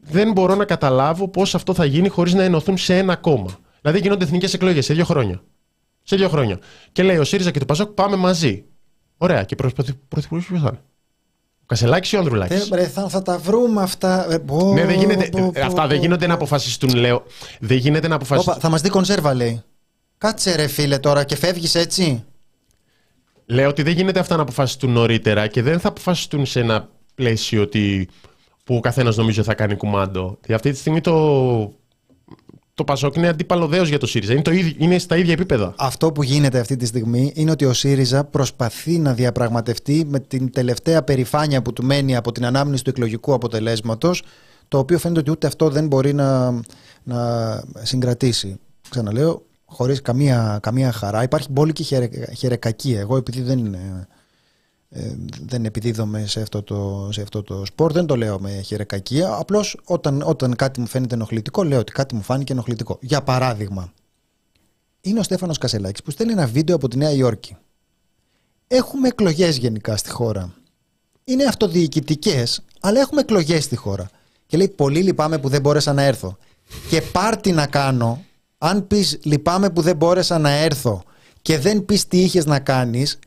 δεν μπορώ να καταλάβω πώς αυτό θα γίνει χωρίς να ενωθούν σε ένα κόμμα. Δηλαδή γίνονται εθνικές εκλογές σε δύο χρόνια. Σε δύο χρόνια. Και λέει ο ΣΥΡΙΖΑ και το ΠΑΣΟΚ πάμε μαζί. Ωραία. Και πρωθυπουργός ποιος θα είναι; Ο Κασελάκης ή ο Ανδρουλάκης; Ε, θα, θα τα βρούμε αυτά. Ε, μπο, ναι, δεν γίνεται, μπο, αυτά δεν γίνονται να αποφασιστούν, λέω. Δεν γίνεται να αποφασιστούν. θα μας δει κονσέρβα, λέει. Κάτσε ρε φίλε τώρα και φεύγεις έτσι. Λέω ότι δεν γίνεται αυτά να αποφασιστούν νωρίτερα και δεν θα αποφασιστούν σε ένα πλαίσιο ότι που ο καθένας νομίζω θα κάνει κουμάντο. Γιατί αυτή τη στιγμή το, το Πασόκ είναι αντίπαλο δέος για το ΣΥΡΙΖΑ. Είναι, το ίδιο, είναι στα ίδια επίπεδα. Αυτό που γίνεται αυτή τη στιγμή είναι ότι ο ΣΥΡΙΖΑ προσπαθεί να διαπραγματευτεί με την τελευταία περηφάνεια που του μένει από την ανάμνηση του εκλογικού αποτελέσματος, το οποίο φαίνεται ότι ούτε αυτό δεν μπορεί να, να συγκρατήσει. Ξαναλέω, χωρίς καμία, καμία χαρά. Υπάρχει μπόλικη χερε, χερεκακία. Εγώ, επειδή δεν είναι ε, δεν επιδίδομαι σε αυτό, το, σε αυτό το σπορ, δεν το λέω με χειρεκακία. Απλώς όταν, όταν κάτι μου φαίνεται ενοχλητικό, λέω ότι κάτι μου φάνηκε ενοχλητικό. Για παράδειγμα, είναι ο Στέφανος Κασελάκης που στέλνει ένα βίντεο από τη Νέα Υόρκη. Έχουμε εκλογές γενικά στη χώρα. Είναι αυτοδιοικητικές, αλλά έχουμε εκλογές στη χώρα. Και λέει: Πολύ λυπάμαι που δεν μπόρεσα να έρθω. Και πάρτι να κάνω, αν πεις λυπάμαι που δεν μπόρεσα να έρθω και δεν πεις τι είχες να κάνεις,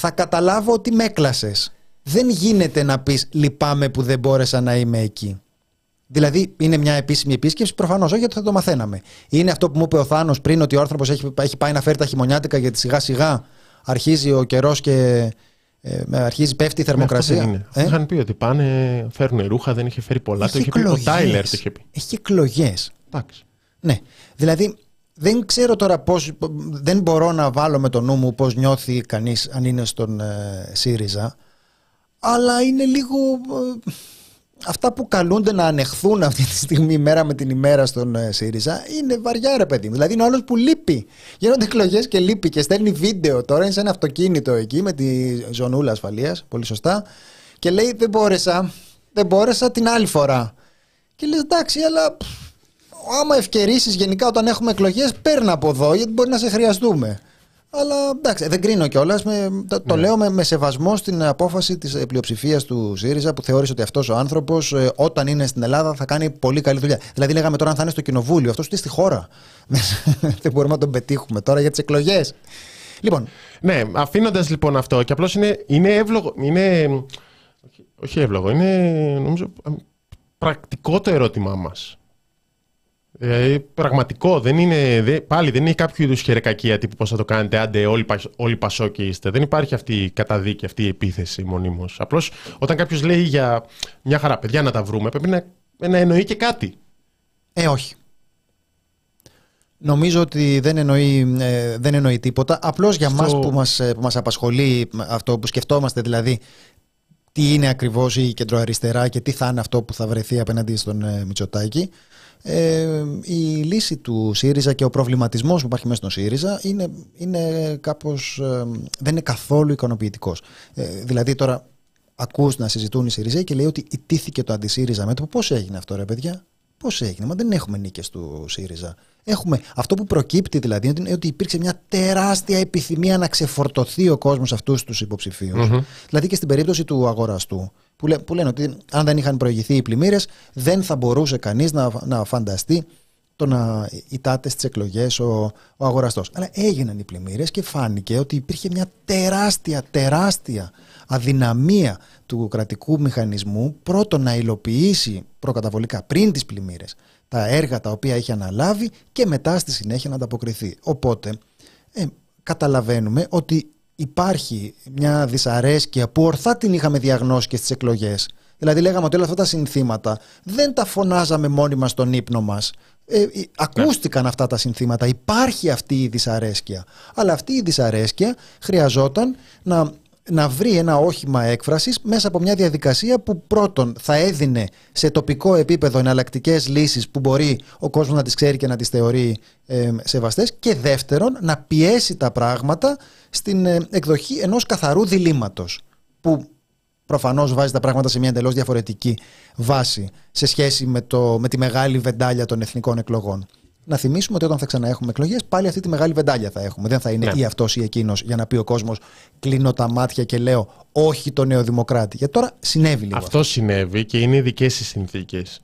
θα καταλάβω ότι με έκλασες. Δεν γίνεται να πεις λυπάμαι που δεν μπόρεσα να είμαι εκεί. Δηλαδή, είναι μια επίσημη επίσκεψη, προφανώς όχι, γιατί θα το μαθαίναμε. Είναι αυτό που μου είπε ο Θάνος πριν, ότι ο άνθρωπος έχει, έχει πάει να φέρει τα χειμωνιάτικα, γιατί σιγά σιγά αρχίζει ο καιρός και ε, αρχίζει, πέφτει η ναι, θερμοκρασία. Ναι, ε; Είχαν πει ότι πάνε, φέρνουν ρούχα, δεν είχε φέρει πολλά. Έχει το είχε πει, ο Τάιλερ το είχε πει. Έχει εκλογές. Ναι. Δηλαδή, δεν ξέρω τώρα πώς, δεν μπορώ να βάλω με το νου μου πώς νιώθει κανείς αν είναι στον ε, ΣΥΡΙΖΑ, αλλά είναι λίγο... Ε, αυτά που καλούνται να ανεχθούν αυτή τη στιγμή μέρα με την ημέρα στον ε, ΣΥΡΙΖΑ είναι βαριά ρε παιδί Δηλαδή είναι ο άλλος που λείπει. Γίνονται εκλογές και λείπει και στέλνει βίντεο τώρα, είναι σε ένα αυτοκίνητο εκεί με τη ζωνούλα ασφαλείας, πολύ σωστά, και λέει δεν μπόρεσα, δεν μπόρεσα την άλλη φορά. Και λες εντάξει, αλλά άμα ευκαιρίσει γενικά όταν έχουμε εκλογές, παίρνει από εδώ, γιατί μπορεί να σε χρειαστούμε. Αλλά εντάξει, δεν κρίνω κιόλας. Το, το ναι. λέω με, με, σεβασμό στην απόφαση της πλειοψηφίας του ΣΥΡΙΖΑ που θεώρησε ότι αυτός ο άνθρωπος ε, όταν είναι στην Ελλάδα θα κάνει πολύ καλή δουλειά. Δηλαδή, λέγαμε τώρα αν θα είναι στο κοινοβούλιο, αυτός ούτε στη χώρα. δεν μπορούμε να τον πετύχουμε τώρα για τις εκλογές. Λοιπόν. Ναι, αφήνοντας λοιπόν αυτό και απλώς είναι, είναι εύλογο. Είναι, όχι εύλογο, είναι νομίζω πρακτικό το ερώτημά μας. Ε, πραγματικό. Δεν είναι, δε, πάλι δεν είναι κάποιο είδους χερεκακία τύπου πώς θα το κάνετε. Άντε, όλοι, όλοι πασόκοι είστε. Δεν υπάρχει αυτή η καταδίκη, αυτή η επίθεση μονίμως. Απλώς όταν κάποιος λέει για μια χαρά, παιδιά να τα βρούμε, πρέπει να, να εννοεί και κάτι. Ε, όχι. Νομίζω ότι δεν εννοεί, ε, δεν εννοεί τίποτα. Απλώς για Στο... μας που μας, ε, που μας απασχολεί αυτό που σκεφτόμαστε δηλαδή τι είναι ακριβώς η κεντροαριστερά και τι θα είναι αυτό που θα βρεθεί απέναντι στον ε, Μητσοτάκη. Ε, η λύση του ΣΥΡΙΖΑ και ο προβληματισμός που υπάρχει μέσα στον ΣΥΡΙΖΑ είναι, είναι κάπως, δεν είναι καθόλου ικανοποιητικός. δηλαδή τώρα ακούς να συζητούν οι ΣΥΡΙΖΑ και λέει ότι ιτήθηκε το αντισύριζα μέτωπο. Πώς έγινε αυτό ρε παιδιά, πώς έγινε, μα δεν έχουμε νίκες του ΣΥΡΙΖΑ. Έχουμε, αυτό που προκύπτει δηλαδή είναι ότι υπήρξε μια τεράστια επιθυμία να ξεφορτωθεί ο κόσμος αυτούς τους υποψηφιου Δηλαδή και στην περίπτωση του αγοραστού, που, λέ, που λένε ότι αν δεν είχαν προηγηθεί οι πλημμύρες, δεν θα μπορούσε κανείς να, να φανταστεί το να ητάται στις εκλογές ο, ο αγοραστός. Αλλά έγιναν οι πλημμύρες και φάνηκε ότι υπήρχε μια τεράστια, τεράστια αδυναμία του κρατικού μηχανισμού πρώτον να υλοποιήσει προκαταβολικά πριν τις πλημμύρες τα έργα τα οποία έχει αναλάβει και μετά στη συνέχεια να ανταποκριθεί. Οπότε ε, καταλαβαίνουμε ότι υπάρχει μια δυσαρέσκεια που ορθά την είχαμε διαγνώσει και στις εκλογές. Δηλαδή λέγαμε ότι όλα αυτά τα συνθήματα δεν τα φωνάζαμε μόνοι μας στον ύπνο μας. Ε, ε ακούστηκαν αυτά τα συνθήματα, υπάρχει αυτή η δυσαρέσκεια. Αλλά αυτή η δυσαρέσκεια χρειαζόταν να να βρει ένα όχημα έκφρασης μέσα από μια διαδικασία που πρώτον θα έδινε σε τοπικό επίπεδο εναλλακτικές λύσεις που μπορεί ο κόσμος να τις ξέρει και να τις θεωρεί ε, σεβαστές και δεύτερον να πιέσει τα πράγματα στην ε, εκδοχή ενός καθαρού διλήμματος που προφανώς βάζει τα πράγματα σε μια εντελώς διαφορετική βάση σε σχέση με, το, με τη μεγάλη βεντάλια των εθνικών εκλογών να θυμίσουμε ότι όταν θα ξαναέχουμε εκλογές, πάλι αυτή τη μεγάλη βεντάλια θα έχουμε. Δεν θα είναι ναι. ή αυτός ή εκείνος για να πει ο κόσμος: Κλείνω τα μάτια και λέω όχι το νεοδημοκράτη. Γιατί τώρα συνέβη λίγο. Αυτό συνέβη και είναι ειδικές οι συνθήκες.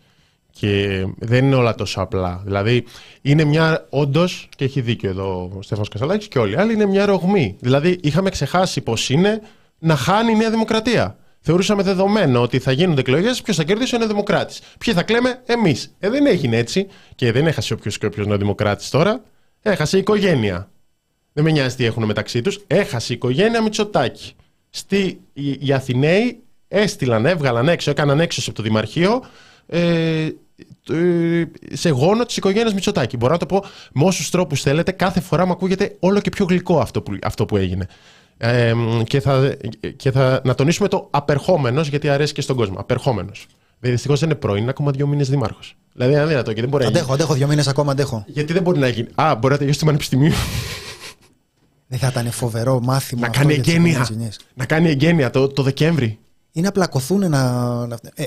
Και δεν είναι όλα τόσο απλά. Δηλαδή, είναι μια, όντως, και έχει δίκιο εδώ ο Στέφανος Κασαλάκης και όλοι οι άλλοι, είναι μια ρογμή. Δηλαδή, είχαμε ξεχάσει πώς είναι να χάνει η Νέα Δημοκρατία θεωρούσαμε δεδομένο ότι θα γίνονται εκλογές, ποιος θα κερδίσει είναι Δημοκράτης. Ποιοι θα κλαίμε, εμείς. Ε, δεν έγινε έτσι. Και δεν έχασε όποιος και όποιος είναι Δημοκράτης τώρα. Έχασε η οικογένεια. Δεν με νοιάζει τι έχουν μεταξύ τους. Έχασε η οικογένεια Μητσοτάκη. Στη, οι, οι Αθηναίοι έστειλαν, έβγαλαν έξω, έκαναν έξω από το Δημαρχείο ε, σε γόνο της οικογένειας Μητσοτάκη. Μπορώ να το πω με όσους τρόπους θέλετε. Κάθε φορά μου ακούγεται όλο και πιο γλυκό αυτό που, αυτό που έγινε και θα, και θα να τονίσουμε το απερχόμενος, γιατί αρέσει και στον κόσμο. Απερχόμενος. Δυστυχώς δεν είναι πρώην, είναι ακόμα δύο μήνες δήμαρχος. Δηλαδή είναι αδύνατο και δεν μπορεί αντέχω, να γίνει. Αντέχω, δύο μήνες ακόμα αντέχω. Γιατί δεν μπορεί να γίνει. Α, μπορεί να τελειώσει το πανεπιστημίο. Δεν θα ήταν φοβερό μάθημα. Να κάνει εγγένεια. Να κάνει εγγένεια το, το Δεκέμβρη. Ή να πλακωθούν να. Ε,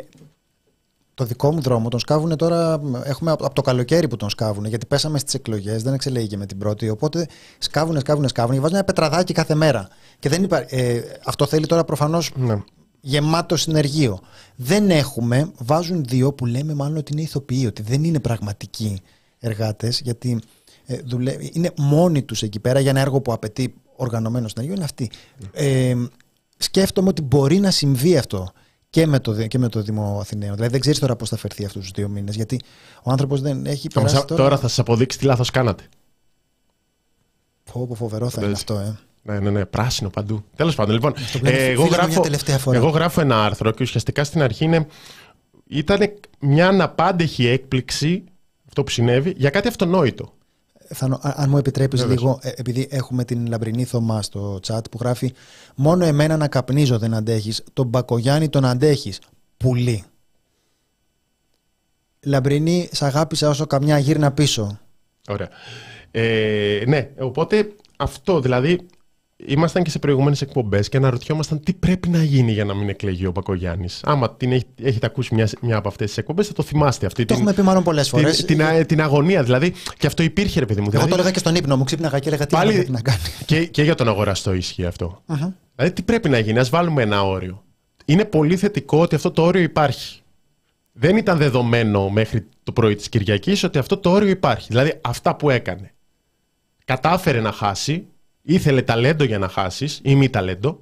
το δικό μου δρόμο τον σκάβουν τώρα. Έχουμε από το καλοκαίρι που τον σκάβουν, γιατί πέσαμε στις εκλογές, δεν εξελέγηκε με την πρώτη. Οπότε σκάβουν, σκάβουν, σκάβουν και βάζουν ένα πετραδάκι κάθε μέρα. Και δεν υπά... ε, αυτό θέλει τώρα προφανώς ναι. γεμάτο συνεργείο. Δεν έχουμε, βάζουν δύο που λέμε μάλλον ότι είναι ηθοποιοί, ότι δεν είναι πραγματικοί εργάτες, γιατί ε, είναι μόνοι τους εκεί πέρα για ένα έργο που απαιτεί οργανωμένο συνεργείο. Είναι αυτοί. Ε, σκέφτομαι ότι μπορεί να συμβεί αυτό και με το, και με το Δήμο Αθηναίων. Δηλαδή δεν ξέρεις τώρα πώς θα φερθεί αυτούς τους δύο μήνες. Γιατί ο άνθρωπος δεν έχει περάσει. Τώρα, τώρα θα σας αποδείξει τι λάθος κάνατε. Πω, φοβερό θα είναι αυτό, ε. Ναι, ναι, ναι, πράσινο παντού. Τέλος πάντων, λοιπόν. Ε, εγώ, γράφω, εγώ γράφω ένα άρθρο και ουσιαστικά στην αρχή είναι, ήταν μια αναπάντεχη έκπληξη αυτό που συνέβη για κάτι αυτονόητο θα, αν μου επιτρέπεις λίγο, ε, επειδή έχουμε την Λαμπρινή Θωμά στο chat που γράφει «Μόνο εμένα να καπνίζω δεν αντέχεις, τον Μπακογιάννη τον αντέχεις, πουλί». Λαμπρινή, σ' αγάπησα όσο καμιά γύρνα πίσω. Ωραία. Ε, ναι, οπότε αυτό, δηλαδή ήμασταν και σε προηγούμενες εκπομπές και αναρωτιόμασταν τι πρέπει να γίνει για να μην εκλεγεί ο Πακογιάννη. Άμα την έχετε ακούσει μια, μια από αυτές τις εκπομπές, θα το θυμάστε αυτή. Το την, έχουμε πει μάλλον πολλές φορές. Την, την, την, αγωνία δηλαδή. Και αυτό υπήρχε, ρε παιδί μου. Εγώ δηλαδή, το έλεγα και στον ύπνο μου, ξύπναγα και έλεγα τι πάλι, πρέπει να κάνει. Και, και για τον αγοραστό ισχύει αυτό. Uh-huh. Δηλαδή, τι πρέπει να γίνει, ας βάλουμε ένα όριο. Είναι πολύ θετικό ότι αυτό το όριο υπάρχει. Δεν ήταν δεδομένο μέχρι το πρωί της Κυριακής ότι αυτό το όριο υπάρχει. Δηλαδή, αυτά που έκανε. Κατάφερε να χάσει, ήθελε ταλέντο για να χάσεις ή μη ταλέντο.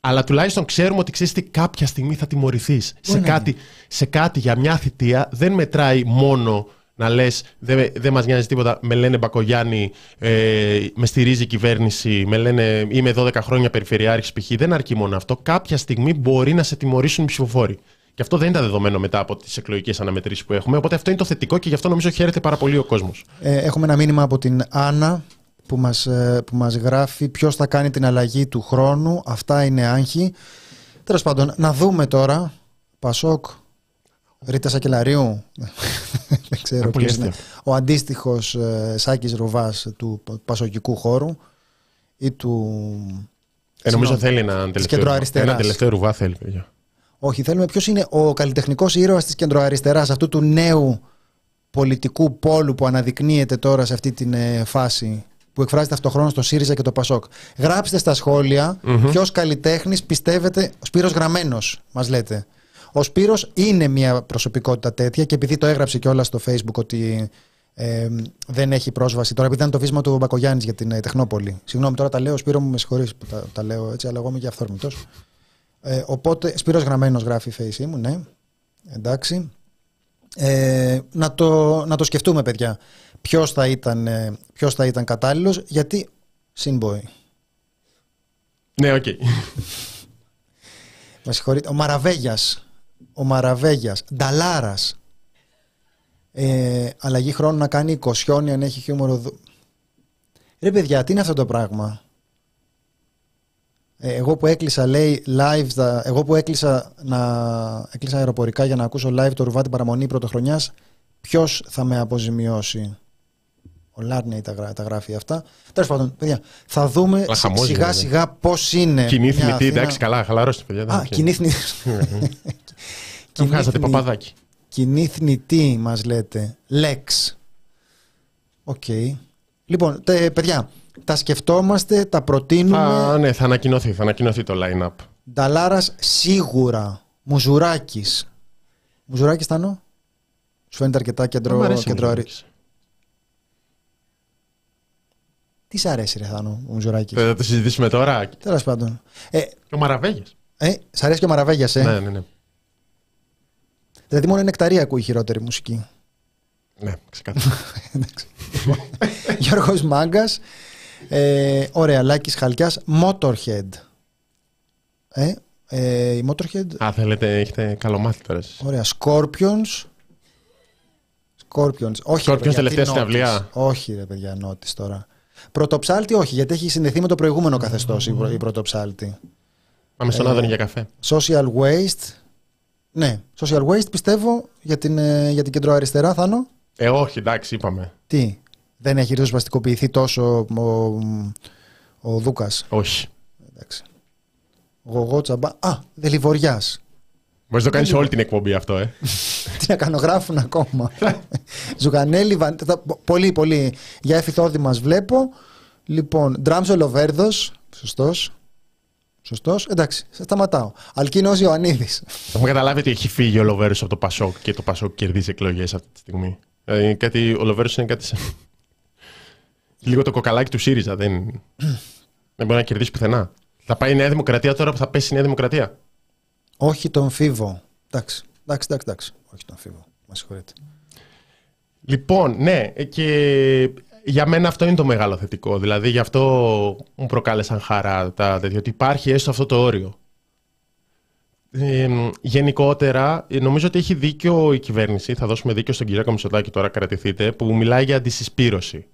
Αλλά τουλάχιστον ξέρουμε ότι ξέρεις τι κάποια στιγμή θα τιμωρηθείς. Σε κάτι, σε κάτι για μια θητεία δεν μετράει μόνο να λες: Δεν δεν μας νοιάζει τίποτα, με λένε Μπακογιάννη, ε, με στηρίζει η κυβέρνηση, με λένε Είμαι 12 χρόνια περιφερειάρχης π.χ. Δεν αρκεί μόνο αυτό. Κάποια στιγμή μπορεί να σε τιμωρήσουν οι ψηφοφόροι. Και αυτό δεν ήταν δεδομένο μετά από τις εκλογικές αναμετρήσεις που έχουμε. Οπότε αυτό είναι το θετικό και γι' αυτό νομίζω χαίρεται πάρα πολύ ο κόσμος. Ε, έχουμε ένα μήνυμα από την Άννα που μας, ε, που μας γράφει ποιος θα κάνει την αλλαγή του χρόνου. Αυτά είναι άγχη. Τέλος πάντων, να δούμε τώρα. Πασόκ, Ρίτα Σακελαρίου. Δεν ξέρω πολύ ποιος είναι. αστείο. Ο αντίστοιχος ε, Σάκης Ρουβάς του πασοκικού χώρου ή του... Ε, νομίζω Συγγνώμη. θέλει έναν τελευταίο, κεντροαριστεράς. ένα τελευταίο ρουβά. Θέλει, παιδιά. Όχι, θέλουμε ποιος είναι ο καλλιτεχνικός ήρωας της κεντροαριστεράς, αυτού του νέου πολιτικού πόλου που αναδεικνύεται τώρα σε αυτή την ε, φάση που εκφράζεται αυτοχρόνως στο ΣΥΡΙΖΑ και το ΠΑΣΟΚ. Γράψτε στα σχόλια Μμμ. ποιος καλλιτέχνης πιστεύετε, ο Σπύρος Γραμμένος μας λέτε. Ο Σπύρος είναι μια προσωπικότητα τέτοια και επειδή το έγραψε και όλα στο facebook ότι ε, δεν έχει πρόσβαση. Τώρα επειδή ήταν το βίσμα του Μπακογιάννης για την ε, Τεχνόπολη. Συγγνώμη τώρα τα λέω, Σπύρο μου με συγχωρείς που τα, τα λέω έτσι, αλλά εγώ είμαι και αυθόρμητος. Ε, οπότε, Σπύρος Γραμμένος γράφει η face μου, ναι. Εντάξει. Ε, να, το, να το σκεφτούμε, παιδιά. Ποιος θα ήταν, ε, ποιος θα ήταν κατάλληλος, γιατί Συνμποϊ. Ναι, οκ. Με συγχωρείτε. Ο Μαραβέγιας. Ο Μαραβέγιας. Νταλάρας. Ε, αλλαγή χρόνου να κάνει κοσιόνι αν έχει χιούμορο. δου- Ρε παιδιά, τι είναι αυτό το πράγμα; Ε, εγώ που έκλεισα, λέει, live, τα- εγώ που έκλεισα, να, έκλεισα αεροπορικά για να ακούσω live το ρουβά την παραμονή πρωτοχρονιάς, ποιος θα με αποζημιώσει; Ο Λάρνεϊ τα, γρά- τα γράφει αυτά. Τέλος πάντων, παιδιά, θα δούμε Αλλά χαμός σιγά γίνεται. σιγά πώς είναι. Κοινή μια θνητή, Αθήνα- εντάξει, καλά, χαλαρώστε, παιδιά. δεν Α, είναι κοινή θνητή. Δεν βγάζατε παπαδάκι. Κοινή θνητή μας λέτε; Λέξ. Οκ. Λοιπόν, τε, παιδιά, τα σκεφτόμαστε, τα προτείνουμε. Θα, ναι, θα ανακοινωθεί, θα ανακοινωθεί το line-up. Νταλάρας σίγουρα. Μουζουράκης. Μουζουράκης Τάνο. Σου φαίνεται αρκετά Δεν κεντρο, μ' αρέσει ο κεντρο Μουζουράκης. Τι σ' αρέσει ρε Θάνο ο Μουζουράκης; Θα το συζητήσουμε τώρα. Τέλος πάντων. Ε, Και ο Μαραβέγιας. ε, σ' αρέσει και ο Μαραβέγιας, ε; Ναι, ναι, ναι. Δηλαδή μόνο η Νεκταρία ακούει χειρότερη μουσική. Ναι, ξεκάθαρα. Εντάξει. Γιώργος Μάγκας. Ε, ωραία, Λάκης Χαλκιάς. Motorhead. Ε, ε, η Motorhead. Α, θέλετε, έχετε καλομάθει τώρα εσείς. Ωραία, Scorpions. Scorpions. Όχι, Scorpions ρε παιδιά, τελευταία τι συναυλία. νότης. Όχι, ρε παιδιά, νότης τώρα. Πρωτοψάλτη όχι, γιατί έχει συνδεθεί με το προηγούμενο καθεστώς η, πρω- η πρωτοψάλτη. Πάμε στον Ε, Άδωνη για καφέ. Social Waste. Ναι, Social Waste πιστεύω για την, ε, για την κεντροαριστερά, Θάνο. Ε, όχι, εντάξει, είπαμε. Τι, δεν έχει ριζοσπαστικοποιηθεί τόσο ο, ο Δούκας. Όχι. Εντάξει. Γογό τσαμπά. Α, Δελιβοριάς. Μπορείς να το κάνεις όλη την εκπομπή αυτό, ε. Τι να κάνω, γράφουν ακόμα. Ζουγανέλη, Βαν... θα- πολύ, πολύ. Για εφηθόδη μας βλέπω. Λοιπόν, Ντράμσο Λοβέρδος. Σωστός. Σωστός. Εντάξει, σε σταματάω. Αλκίνος Ιωαννίδης. Έχουμε καταλάβει ότι έχει φύγει ο Λοβέρο από το Πασόκ και το Πασόκ κερδίζει εκλογές αυτή τη στιγμή. Δηλαδή, κάτι, ο Λοβέρο είναι κάτι σαν. Λίγο το κοκαλάκι του ΣΥΡΙΖΑ. Δεν, δεν μπορεί να κερδίσει πουθενά. Θα πάει η Νέα Δημοκρατία τώρα που θα πέσει η Νέα Δημοκρατία. Όχι τον Φίβο. Εντάξει, εντάξει, εντάξει. εντάξει. Όχι τον Φίβο. Μα συγχωρείτε. Λοιπόν, ναι, και για μένα αυτό είναι το μεγάλο θετικό. Δηλαδή, γι' αυτό μου προκάλεσαν χαρά τα τέτοια, ότι υπάρχει έστω αυτό το όριο. Ε, γενικότερα, ε, νομίζω ότι έχει δίκιο η κυβέρνηση. Θα δώσουμε δίκιο στον Κυριάκο Μητσοτάκη τώρα, κρατηθείτε, που μιλάει για αντισυσπήρωση.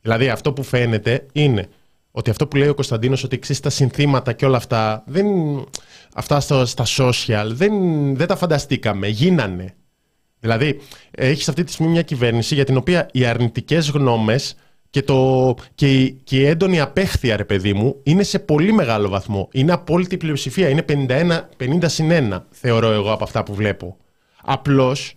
Δηλαδή, αυτό που φαίνεται είναι ότι αυτό που λέει ο Κωνσταντίνος, ότι εξής τα συνθήματα και όλα αυτά, δεν, αυτά στο- στα social, δεν, δεν τα φανταστήκαμε. Γίνανε. Δηλαδή, έχεις αυτή τη στιγμή μια κυβέρνηση για την οποία οι αρνητικές γνώμες και, το, και, η, και η έντονη απέχθεια, ρε παιδί μου, είναι σε πολύ μεγάλο βαθμό. Είναι απόλυτη πλειοψηφία. Είναι 51, 50 συν 1, θεωρώ εγώ από αυτά που βλέπω. Απλώς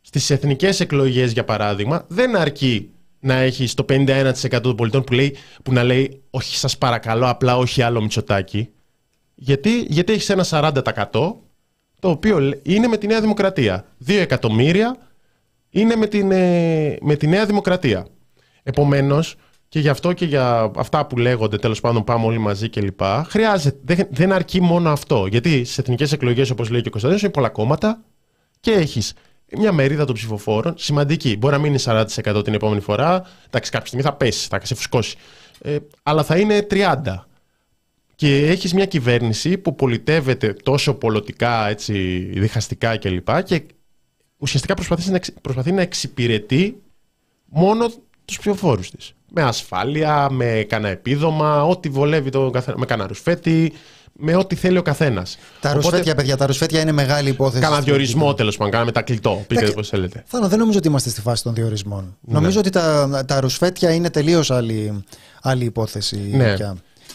στις εθνικές εκλογές, για παράδειγμα, δεν αρκεί να έχει το 51% των πολιτών που, λέει, που να λέει Όχι, σας παρακαλώ, απλά όχι άλλο Μητσοτάκι. Γιατί, γιατί έχεις ένα 40% το οποίο λέ- είναι με τη Νέα Δημοκρατία. Δύο εκατομμύρια είναι με, την, ε, με τη Νέα Δημοκρατία. Επομένως, και γι' αυτό και για αυτά που λέγονται, τέλος πάντων πάμε όλοι μαζί κλπ. Χρειάζεται, δεν, δεν αρκεί μόνο αυτό. Γιατί στι εθνικές εκλογές, όπως λέει και ο Κωνσταντίνος, είναι πολλά κόμματα και έχεις μια μερίδα των ψηφοφόρων σημαντική. Μπορεί να μην είναι 40% την επόμενη φορά. Εντάξει, κάποια στιγμή θα πέσει, θα σε φουσκώσει. Ε, αλλά θα είναι 30%. Και έχεις μια κυβέρνηση που πολιτεύεται τόσο πολιτικά, έτσι, διχαστικά κλπ. Και ουσιαστικά προσπαθείς να, προσπαθεί να εξυπηρετεί μόνο τους ψηφοφόρους της. Με ασφάλεια, με κανένα επίδομα, ό,τι βολεύει το καθένα, με κανένα ρουσφέτη, με ό,τι θέλει ο καθένας. Τα Οπότε, ρουσφέτια, παιδιά, τα ρουσφέτια είναι μεγάλη υπόθεση. Κάνα διορισμό τέλος πάντων, κάναμε τα κλειτό. Πείτε πώ θέλετε. Θάνο, δεν νομίζω ότι είμαστε στη φάση των διορισμών. Ναι. Νομίζω ότι τα, τα ρουσφέτια είναι τελείως άλλη, άλλη υπόθεση. Ναι.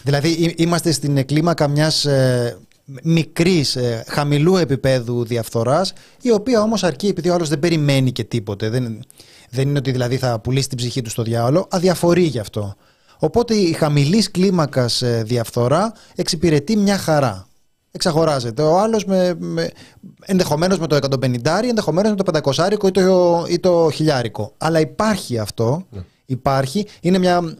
Δηλαδή, είμαστε στην κλίμακα μιας ε, μικρής, ε, χαμηλού επίπεδου διαφθοράς, η οποία όμως αρκεί επειδή ο άλλος δεν περιμένει και τίποτε. Δεν, δεν είναι ότι δηλαδή θα πουλήσει την ψυχή του στο διάολο, αδιαφορεί γι' αυτό. Οπότε η χαμηλής κλίμακας ε, διαφθορά εξυπηρετεί μια χαρά. Εξαγοράζεται. Ο άλλος με, με, ενδεχομένως με το 150, ενδεχομένως με το 500 ή το, ή το χιλιάρικο. Αλλά υπάρχει αυτό. Ναι. Υπάρχει. Είναι μια,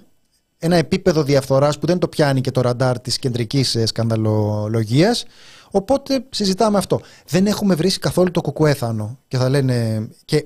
ένα επίπεδο διαφθοράς που δεν το πιάνει και το ραντάρ της κεντρικής ε, σκανδαλολογίας. Οπότε συζητάμε αυτό. Δεν έχουμε βρει καθόλου το κουκουέθανο. Και θα λένε. Και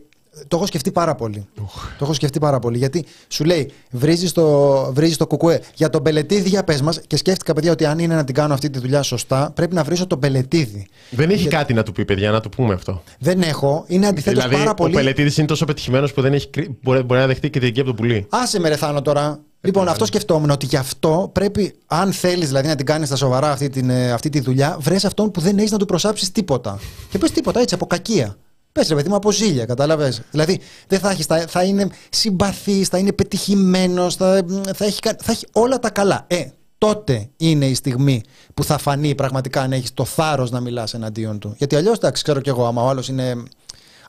το έχω σκεφτεί πάρα πολύ. Το έχω σκεφτεί πάρα πολύ. Γιατί σου λέει, βρίζεις το, βρίζεις το κουκουέ. Για τον Πελετίδη, για πες μας, και σκέφτηκα, παιδιά, ότι αν είναι να την κάνω αυτή τη δουλειά σωστά, πρέπει να βρίσω τον Πελετίδη. Δεν έχει κάτι να του πει, παιδιά, να του πούμε αυτό. Δεν έχω. Είναι αντιθέτως δηλαδή, πάρα πολύ. Ο Πελετίδης είναι τόσο πετυχημένος που δεν έχει, μπορεί, μπορεί να δεχτεί και την από το πουλί. Άσε με ρεθάνω τώρα. Λοιπόν, αυτό σκεφτόμουν ότι γι' αυτό πρέπει, αν θέλεις δηλαδή να την κάνεις στα σοβαρά αυτή, την, ε, αυτή τη δουλειά, βρες αυτόν που δεν έχεις να του προσάψεις τίποτα. Και πες τίποτα έτσι, από κακία. Πες ρε παιδί μου από ζήλια, κατάλαβες. Δηλαδή δεν θα, έχεις, θα, θα είναι συμπαθής, θα είναι πετυχημένος, θα, θα, έχει, θα έχει όλα τα καλά. Ε, τότε είναι η στιγμή που θα φανεί πραγματικά αν έχεις το θάρρος να μιλάς εναντίον του. Γιατί αλλιώς, εντάξει, ξέρω κι εγώ, άμα ο άλλος είναι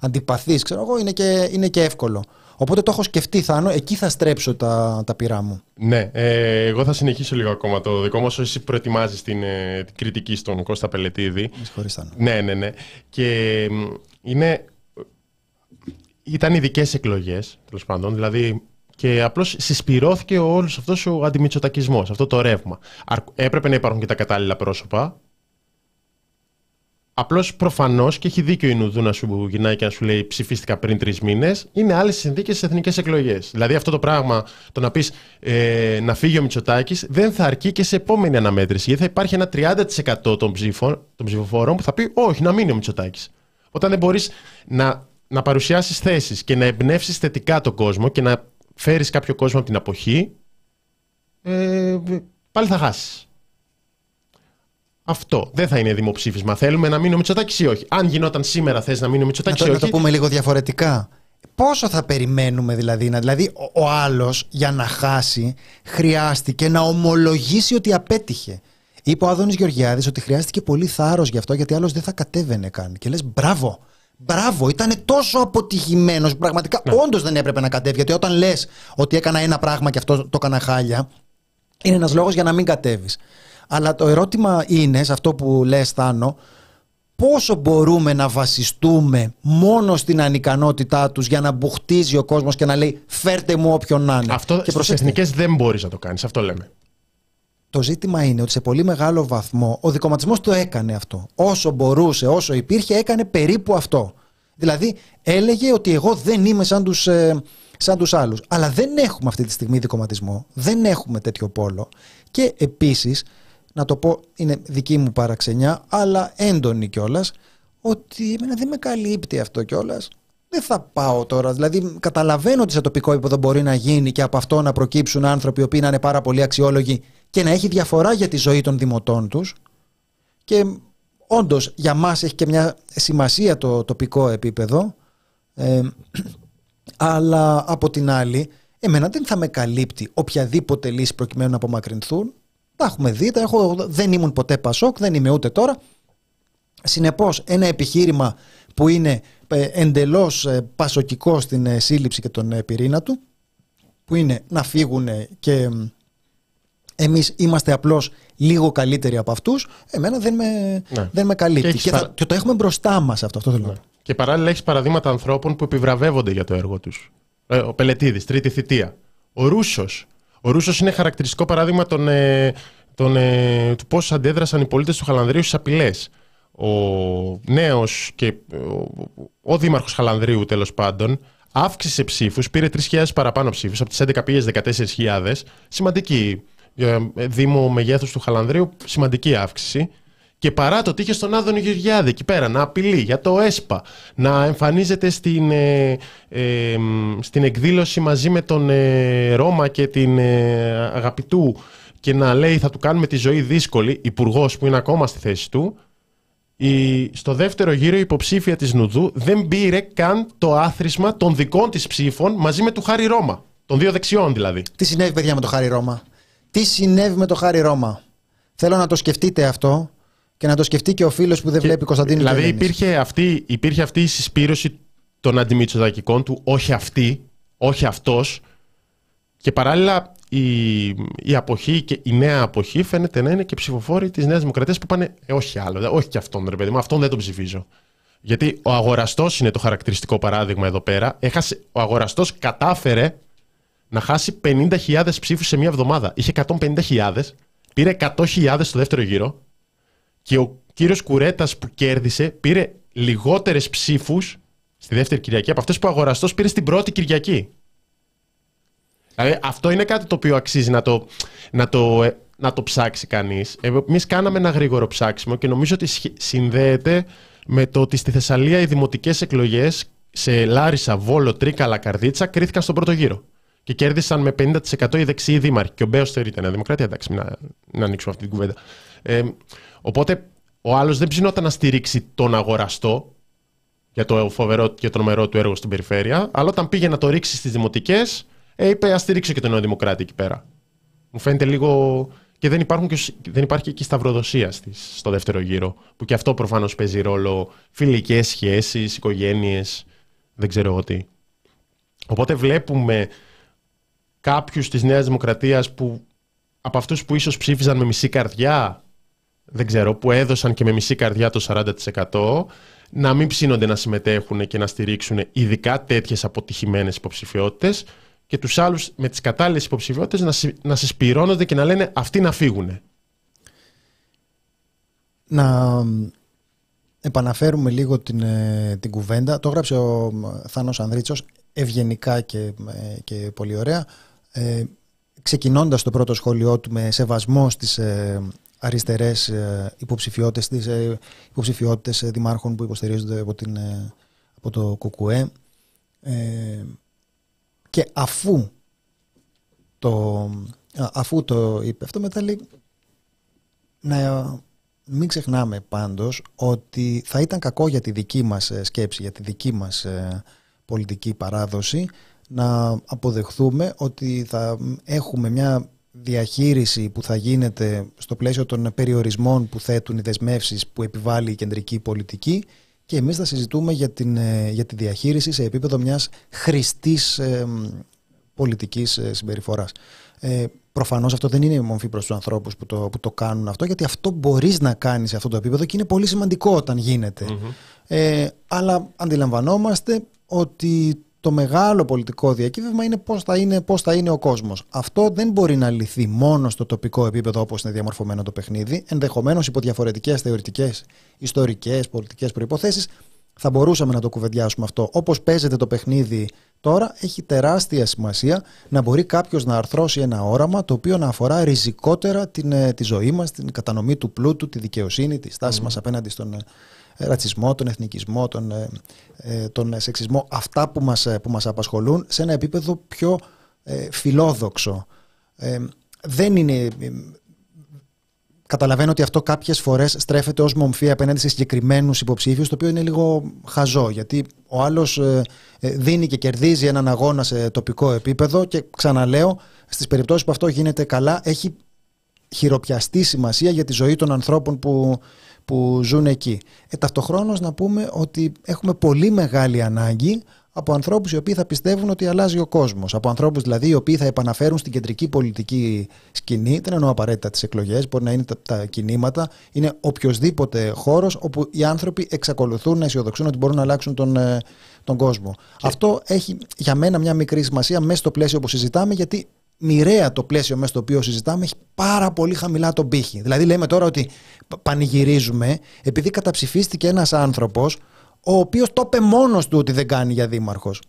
αντιπαθής, ξέρω εγώ, είναι και, είναι και εύκολο. Οπότε το έχω σκεφτεί, Θάνο, εκεί θα στρέψω τα, τα πειρά μου. Ναι, ε, εγώ θα συνεχίσω λίγο ακόμα το δικό μου, όσο εσύ προετοιμάζεις την, ε, την κριτική στον Κώστα Πελετίδη. Με Ναι, ναι, ναι. Και είναι, ήταν ειδικές εκλογές, τέλος πάντων. Δηλαδή, και απλώς συσπηρώθηκε όλος αυτός ο αντιμητσοτακισμός, αυτό το ρεύμα. Έπρεπε να υπάρχουν και τα κατάλληλα πρόσωπα. Απλώς προφανώς και έχει δίκιο η Νουδού να σου γυρνάει και να σου λέει ψηφίστηκα πριν τρεις μήνες. Είναι άλλες συνθήκες στις εθνικές εκλογές. Δηλαδή αυτό το πράγμα, το να πεις ε, να φύγει ο Μητσοτάκης, δεν θα αρκεί και σε επόμενη αναμέτρηση. Γιατί θα υπάρχει ένα 30% των, ψήφων, των ψηφοφόρων που θα πει Όχι, να μείνει ο Μητσοτάκης. Όταν δεν μπορείς να, να παρουσιάσεις θέσεις και να εμπνεύσεις θετικά τον κόσμο και να φέρεις κάποιο κόσμο από την αποχή, ε, πάλι θα χάσεις. Αυτό δεν θα είναι δημοψήφισμα. Θέλουμε να μείνει ο Μητσοτάκη ή όχι; Αν γινόταν σήμερα θες να μείνει ο Μητσοτάκη ή όχι. Να το πούμε λίγο διαφορετικά. Πόσο θα περιμένουμε δηλαδή, να, δηλαδή ο, ο άλλος για να χάσει χρειάστηκε να ομολογήσει ότι απέτυχε. Είπε ο Άδωνης Γεωργιάδης ότι χρειάστηκε πολύ θάρρος γι' αυτό, γιατί άλλος δεν θα κατέβαινε καν. Και λες, μπράβο, μπράβο, ήταν τόσο αποτυχημένος. Πραγματικά, ναι. όντως δεν έπρεπε να κατέβει. Γιατί όταν λες ότι έκανα ένα πράγμα και αυτό το έκανα χάλια, είναι ένας λόγος για να μην κατέβεις. Αλλά το ερώτημα είναι, σε αυτό που λες, Θάνο, πόσο μπορούμε να βασιστούμε μόνο στην ανικανότητά τους για να μπουχτίζει ο κόσμος και να λέει φέρτε μου όποιον να είναι. Αυτό στις εθνικές δεν μπορείς να το κάνεις. Αυτό λέμε. Το ζήτημα είναι ότι σε πολύ μεγάλο βαθμό ο δικοματισμός το έκανε αυτό. Όσο μπορούσε, όσο υπήρχε, έκανε περίπου αυτό. Δηλαδή έλεγε ότι εγώ δεν είμαι σαν τους, ε, σαν τους άλλους. Αλλά δεν έχουμε αυτή τη στιγμή δικοματισμό, δεν έχουμε τέτοιο πόλο. Και επίσης, να το πω, είναι δική μου παραξενιά, αλλά έντονη κιόλας, ότι εμένα δεν με καλύπτει αυτό κιόλας. Δεν θα πάω τώρα. Δηλαδή, καταλαβαίνω ότι σε τοπικό επίπεδο μπορεί να γίνει και από αυτό να προκύψουν άνθρωποι οι οποίοι να είναι πάρα πολύ αξιόλογοι και να έχει διαφορά για τη ζωή των δημοτών τους και όντως για μας έχει και μια σημασία το τοπικό επίπεδο ε, αλλά από την άλλη εμένα δεν θα με καλύπτει οποιαδήποτε λύση προκειμένου να απομακρυνθούν τα έχουμε δει, τα έχω, δεν ήμουν ποτέ Πασόκ, δεν είμαι ούτε τώρα συνεπώς ένα επιχείρημα που είναι ε, εντελώς ε, πασοκικό στην ε, σύλληψη και τον πυρήνα του που είναι να φύγουν και Εμείς είμαστε απλώς λίγο καλύτεροι από αυτούς, εμένα δεν με, ναι. δεν με καλύπτει. Και, και, θα, και, το έχουμε μπροστά μας αυτό, αυτό θέλω. Ναι. Και παράλληλα έχεις παραδείγματα ανθρώπων που επιβραβεύονται για το έργο τους. Ε, ο Πελετήδη, τρίτη θητεία. Ο Ρούσος. Ο Ρούσος είναι χαρακτηριστικό παράδειγμα των, ε, των, ε, του πώς αντέδρασαν οι πολίτες του Χαλανδρίου στις απειλές. ο νέος και ο, ο δήμαρχος Χαλανδρίου τέλος πάντων αύξησε ψήφους, πήρε 3.000 παραπάνω ψήφους, από τις 11 πήγε 14.000, σημαντική για δήμο μεγέθους του Χαλανδρίου, σημαντική αύξηση. Και παρά το ότι είχε στον Άδωνη Γεωργιάδη εκεί πέρα να απειλεί για το ΕΣΠΑ, να εμφανίζεται στην, ε, ε, στην εκδήλωση μαζί με τον ε, Ρώμα και την Αγαπητού και να λέει θα του κάνουμε τη ζωή δύσκολη, υπουργός που είναι ακόμα στη θέση του, η, στο δεύτερο γύρο η υποψήφια της Νουδού δεν πήρε καν το άθροισμα των δικών της ψήφων μαζί με του Χάρη Ρώμα. Των δύο δεξιών δηλαδή. Τι συνέβη παιδιά με το Χάρη Ρώμα; Τι συνέβη με το Χάρη Ρώμα; Θέλω να το σκεφτείτε αυτό και να το σκεφτεί και ο φίλος που δεν βλέπει Κωνσταντίνο Δηλαδή υπήρχε αυτή, υπήρχε αυτή η συσπήρωση των αντιμητσοδακικών του, όχι αυτή, όχι αυτός και παράλληλα η, η αποχή και η νέα αποχή φαίνεται να είναι και ψηφοφόροι της Νέας Δημοκρατίας που πάνε, ε, όχι άλλο, όχι και αυτόν ρε παιδί μου, αυτόν δεν τον ψηφίζω. Γιατί ο αγοραστός είναι το χαρακτηριστικό παράδειγμα εδώ πέρα. Έχασε, ο αγοραστός κατάφερε να χάσει 50.000 ψήφους σε μία εβδομάδα. Είχε 150.000, πήρε 100.000 στο δεύτερο γύρο και ο κύριος Κουρέτας που κέρδισε πήρε λιγότερες ψήφους στη δεύτερη Κυριακή από αυτές που ο αγοραστός πήρε στην πρώτη Κυριακή. Δηλαδή αυτό είναι κάτι το οποίο αξίζει να το, να το, ε, να το ψάξει κανείς. Εμείς κάναμε ένα γρήγορο ψάξιμο και νομίζω ότι συνδέεται με το ότι στη Θεσσαλία οι δημοτικές εκλογές σε Λάρισα, Βόλο, Τρίκαλα, Καρδίτσα κρίθηκαν στον πρώτο γύρο. Και κέρδισαν με 50% οι δεξιοί δήμαρχοι. Και ο Μπέος θεωρείται Νέα Δημοκρατία. Εντάξει, μην, να ανοίξουμε αυτή την κουβέντα. Ε, οπότε ο άλλος δεν ψινόταν να στηρίξει τον αγοραστό για το φοβερό και το νομερό του έργο στην περιφέρεια, αλλά όταν πήγε να το ρίξει στις δημοτικές, ε, είπε ας στηρίξω και τον Νέο Δημοκράτη εκεί πέρα. Μου φαίνεται λίγο. Και δεν, υπάρχουν και, δεν υπάρχει και σταυροδοσία στις, στο δεύτερο γύρο. Που και αυτό προφανώς παίζει ρόλο. Φιλικές σχέσεις, οικογένειες, δεν ξέρω εγώ τι. Οπότε βλέπουμε κάποιους της Νέας Δημοκρατίας που από αυτούς που ίσως ψήφιζαν με μισή καρδιά, δεν ξέρω, που έδωσαν και με μισή καρδιά το 40%, να μην ψήνονται να συμμετέχουν και να στηρίξουν ειδικά τέτοιες αποτυχημένες υποψηφιότητες και τους άλλους με τις κατάλληλες υποψηφιότητες να, να συσπηρώνονται και να λένε αυτοί να φύγουν. Να επαναφέρουμε λίγο την, ε, την κουβέντα. Το έγραψε ο Θάνος Ανδρίτσος ευγενικά και, ε, και πολύ ωραία. Ε, ξεκινώντας το πρώτο σχόλιο του με σεβασμό στις ε, αριστερές ε, υποψηφιότητες, στις ε, υποψηφιότητες δημάρχων που υποστηρίζονται από, την, από το ΚΚΕ. Και αφού το, αφού το είπε αυτό μετά λέει να μην ξεχνάμε πάντως ότι θα ήταν κακό για τη δική μας ε, σκέψη, για τη δική μας ε, πολιτική παράδοση να αποδεχθούμε ότι θα έχουμε μια διαχείριση που θα γίνεται στο πλαίσιο των περιορισμών που θέτουν οι δεσμεύσεις που επιβάλλει η κεντρική πολιτική και εμείς θα συζητούμε για, την, ε, για τη διαχείριση σε επίπεδο μιας χρηστής ε, πολιτικής ε, συμπεριφοράς. Ε, Προφανώς αυτό δεν είναι η μορφή προς τους ανθρώπους που το, που το κάνουν αυτό, γιατί αυτό μπορείς να κάνεις σε αυτό το επίπεδο και είναι πολύ σημαντικό όταν γίνεται. Ε, αλλά αντιλαμβανόμαστε ότι το μεγάλο πολιτικό διακύβευμα είναι πώς θα είναι, πώς θα είναι ο κόσμος. Αυτό δεν μπορεί να λυθεί μόνο στο τοπικό επίπεδο όπως είναι διαμορφωμένο το παιχνίδι, ενδεχομένως υπό διαφορετικές θεωρητικές, ιστορικές, πολιτικές προϋποθέσεις, θα μπορούσαμε να το κουβεντιάσουμε αυτό. Όπως παίζεται το παιχνίδι τώρα, έχει τεράστια σημασία να μπορεί κάποιος να αρθρώσει ένα όραμα το οποίο να αφορά ριζικότερα την, ε, τη ζωή μας, την κατανομή του πλούτου, τη δικαιοσύνη, τη στάση mm. μας απέναντι στον ε, ρατσισμό, τον εθνικισμό, τον, ε, ε, τον σεξισμό, αυτά που μας, που μας απασχολούν σε ένα επίπεδο πιο ε, φιλόδοξο. δεν είναι... Καταλαβαίνω ότι αυτό κάποιες φορές στρέφεται ως μομφή απέναντι σε συγκεκριμένους υποψήφιους, το οποίο είναι λίγο χαζό, γιατί ο άλλος δίνει και κερδίζει έναν αγώνα σε τοπικό επίπεδο και ξαναλέω, στις περιπτώσεις που αυτό γίνεται καλά, έχει χειροπιαστή σημασία για τη ζωή των ανθρώπων που, που ζουν εκεί. Ε, ταυτοχρόνως να πούμε ότι έχουμε πολύ μεγάλη ανάγκη από ανθρώπους οι οποίοι θα πιστεύουν ότι αλλάζει ο κόσμος. Από ανθρώπους δηλαδή οι οποίοι θα επαναφέρουν στην κεντρική πολιτική σκηνή, δεν εννοώ απαραίτητα τις εκλογές, μπορεί να είναι τα, τα κινήματα, είναι οποιοδήποτε χώρος όπου οι άνθρωποι εξακολουθούν να αισιοδοξούν ότι μπορούν να αλλάξουν τον, ε, τον κόσμο. Αυτό έχει για μένα μια μικρή σημασία μέσα στο πλαίσιο που συζητάμε γιατί μοιραία το πλαίσιο μέσα στο οποίο συζητάμε έχει πάρα πολύ χαμηλά τον πύχη. Δηλαδή λέμε τώρα ότι πανηγυρίζουμε επειδή καταψηφίστηκε ένας άνθρωπος ο οποίος το είπε μόνος του ότι δεν κάνει για δήμαρχος.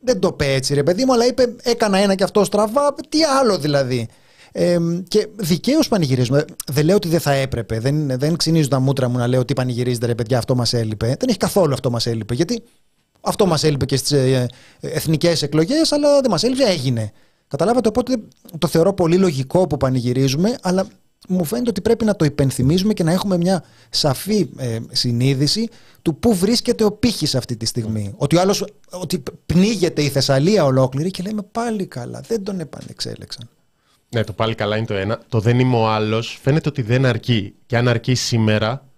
Δεν το είπε έτσι ρε παιδί μου, αλλά είπε έκανα ένα και αυτό στραβά, τι άλλο δηλαδή. Ε, και δικαίως πανηγυρίζουμε. Δεν λέω ότι δεν θα έπρεπε. Δεν, δεν ξυνίζω τα μούτρα μου να λέω ότι πανηγυρίζετε ρε παιδιά, αυτό μας έλειπε. Δεν έχει καθόλου αυτό μας έλειπε. Γιατί αυτό μας έλειπε και στις ε, εθνικές εκλογές, αλλά δεν μας έλειπε, έγινε. Καταλάβατε, οπότε το θεωρώ πολύ λογικό που πανηγυρίζουμε, αλλά μου φαίνεται ότι πρέπει να το υπενθυμίζουμε και να έχουμε μια σαφή ε, συνείδηση του πού βρίσκεται ο πύχης αυτή τη στιγμή. Ότι ο άλλος, ότι πνίγεται η Θεσσαλία ολόκληρη και λέμε πάλι καλά, δεν τον επανεξέλεξαν. Ναι, το πάλι καλά είναι το ένα. Το δεν είμαι ο άλλος φαίνεται ότι δεν αρκεί. Και αν αρκεί σήμερα,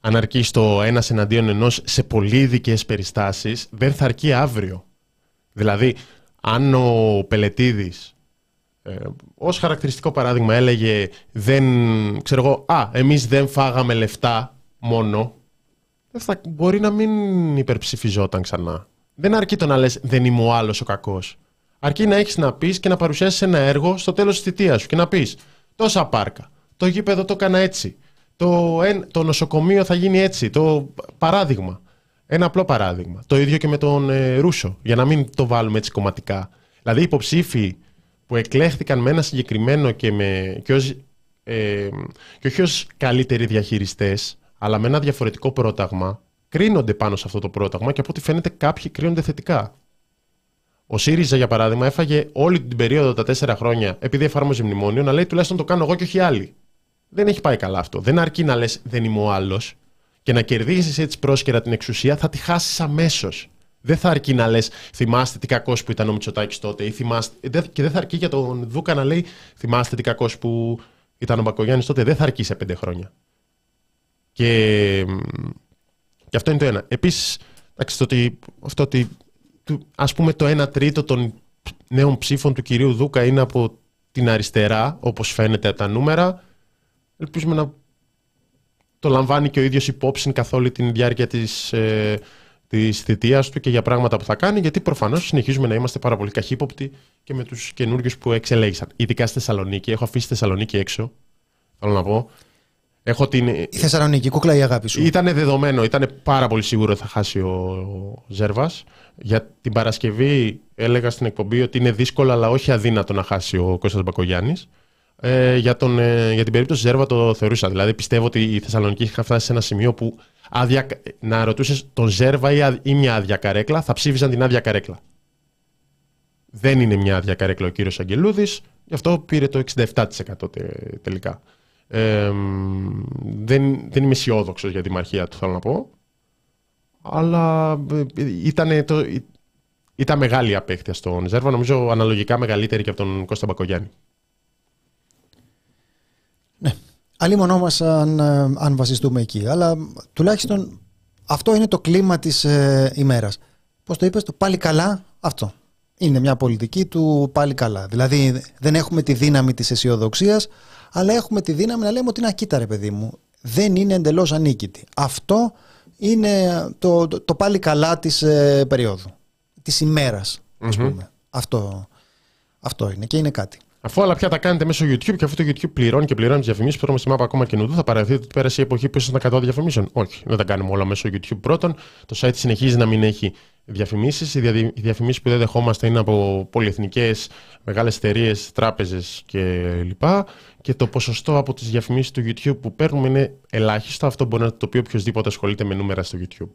αν αρκεί στο ένας εναντίον ενός σε πολύ ειδικές περιστάσεις, δεν θα αρκεί αύριο. Δηλαδή, αν ο Πελετίδης, ε, ως χαρακτηριστικό παράδειγμα, έλεγε δεν, ξέρω εγώ, α, εμείς δεν φάγαμε λεφτά μόνο, θα, μπορεί να μην υπερψηφιζόταν ξανά. Δεν αρκεί το να λες δεν είμαι ο άλλος ο κακός. Αρκεί να έχεις να πεις και να παρουσιάσεις ένα έργο στο τέλος της θητείας σου και να πεις τόσα πάρκα, το γήπεδο το έκανα έτσι, το, το νοσοκομείο θα γίνει έτσι, το παράδειγμα. Ένα απλό παράδειγμα. Το ίδιο και με τον ε, Ρούσο, για να μην το βάλουμε έτσι κομματικά. Δηλαδή, υποψήφοι που εκλέχθηκαν με ένα συγκεκριμένο και, με, και, ως, ε, και όχι ως καλύτεροι διαχειριστές, αλλά με ένα διαφορετικό πρόταγμα, κρίνονται πάνω σε αυτό το πρόταγμα και από ό,τι φαίνεται κάποιοι κρίνονται θετικά. Ο ΣΥΡΙΖΑ, για παράδειγμα, έφαγε όλη την περίοδο τα τέσσερα χρόνια, επειδή εφάρμοζε μνημόνιο, να λέει τουλάχιστον το κάνω εγώ και όχι άλλοι. Δεν έχει πάει καλά αυτό. Δεν αρκεί να λες δεν είμαι ο άλλος και να κερδίσει έτσι πρόσκαιρα την εξουσία, θα τη χάσεις αμέσως. Δεν θα αρκεί να λες, θυμάστε τι κακός που ήταν ο Μητσοτάκης τότε, ή θυμάστε... και δεν θα αρκεί για τον Δούκα να λέει, θυμάστε τι κακός που ήταν ο Μπακογιάννης τότε. Δεν θα αρκεί σε πέντε χρόνια. Και, και αυτό είναι το ένα. Επίσης, ότι, αυτό ότι ας πούμε το 1 τρίτο των νέων ψήφων του κυρίου Δούκα είναι από την αριστερά, όπως φαίνεται από τα νούμερα. Ελπίζουμε να το λαμβάνει και ο ίδιος υπόψη καθ' όλη την διάρκεια της, ε, της θητείας του και για πράγματα που θα κάνει, γιατί προφανώς συνεχίζουμε να είμαστε πάρα πολύ καχύποπτοι και με τους καινούριου που εξελέγησαν. Ειδικά στη Θεσσαλονίκη, έχω αφήσει τη Θεσσαλονίκη έξω, θέλω να πω. Έχω την... Η Θεσσαλονίκη, κούκλα η αγάπη σου. Ήταν δεδομένο, ήταν πάρα πολύ σίγουρο ότι θα χάσει ο, ο Ζέρβας. Για την Παρασκευή έλεγα στην εκπομπή ότι είναι δύσκολο αλλά όχι αδύνατο να χάσει ο Κώστας Μπακογιάννης. Ε, για, τον, ε, για την περίπτωση Ζέρβα το θεωρούσα. Δηλαδή πιστεύω ότι η Θεσσαλονίκη είχα φτάσει σε ένα σημείο που άδεια, να ρωτούσες τον Ζέρβα ή, ή μια άδεια καρέκλα, θα ψήφιζαν την άδεια καρέκλα. Δεν είναι μια άδεια καρέκλα ο κύριος Αγγελούδης, γι' αυτό πήρε το 67% τελικά. Ε, δεν, δεν είμαι αισιόδοξος για τη μαρχία του, θέλω να πω. Αλλά ε, ήταν, το, ήταν μεγάλη απέχθεια στον Ζέρβα, νομίζω αναλογικά μεγαλύτερη και από τον Κώστα Μπακογιάννη. Αλλήμονό μα αν, ε, αν βασιστούμε εκεί. Αλλά τουλάχιστον αυτό είναι το κλίμα της ε, ημέρας. Πώς το είπες, το πάλι καλά, αυτό. Είναι μια πολιτική του πάλι καλά. Δηλαδή δεν έχουμε τη δύναμη της αισιοδοξίας, αλλά έχουμε τη δύναμη να λέμε ότι να κοίτα ρε παιδί μου, δεν είναι εντελώς ανίκητη. Αυτό είναι το, το, πάλι καλά της ε, περίοδου. Της ημέρας, ας πούμε. Αυτό, αυτό είναι και είναι κάτι. Αφού όλα πια τα κάνετε μέσω YouTube και αφού το YouTube πληρώνει και πληρώνει τις διαφημίσεις, που στη μάπα ακόμα και νουδού, θα παραδείτε ότι πέρασε η εποχή που ήσασταν κατά διαφημίσεων. Όχι, δεν τα κάνουμε όλα μέσω YouTube πρώτον. Το site συνεχίζει να μην έχει διαφημίσεις. Οι διαφημίσεις που δεν δεχόμαστε είναι από πολυεθνικές, μεγάλες εταιρείες, τράπεζες κλπ. Και το ποσοστό από τις διαφημίσεις του YouTube που παίρνουμε είναι ελάχιστο. Αυτό μπορεί να το πει οποιοδήποτε ασχολείται με νούμερα στο YouTube.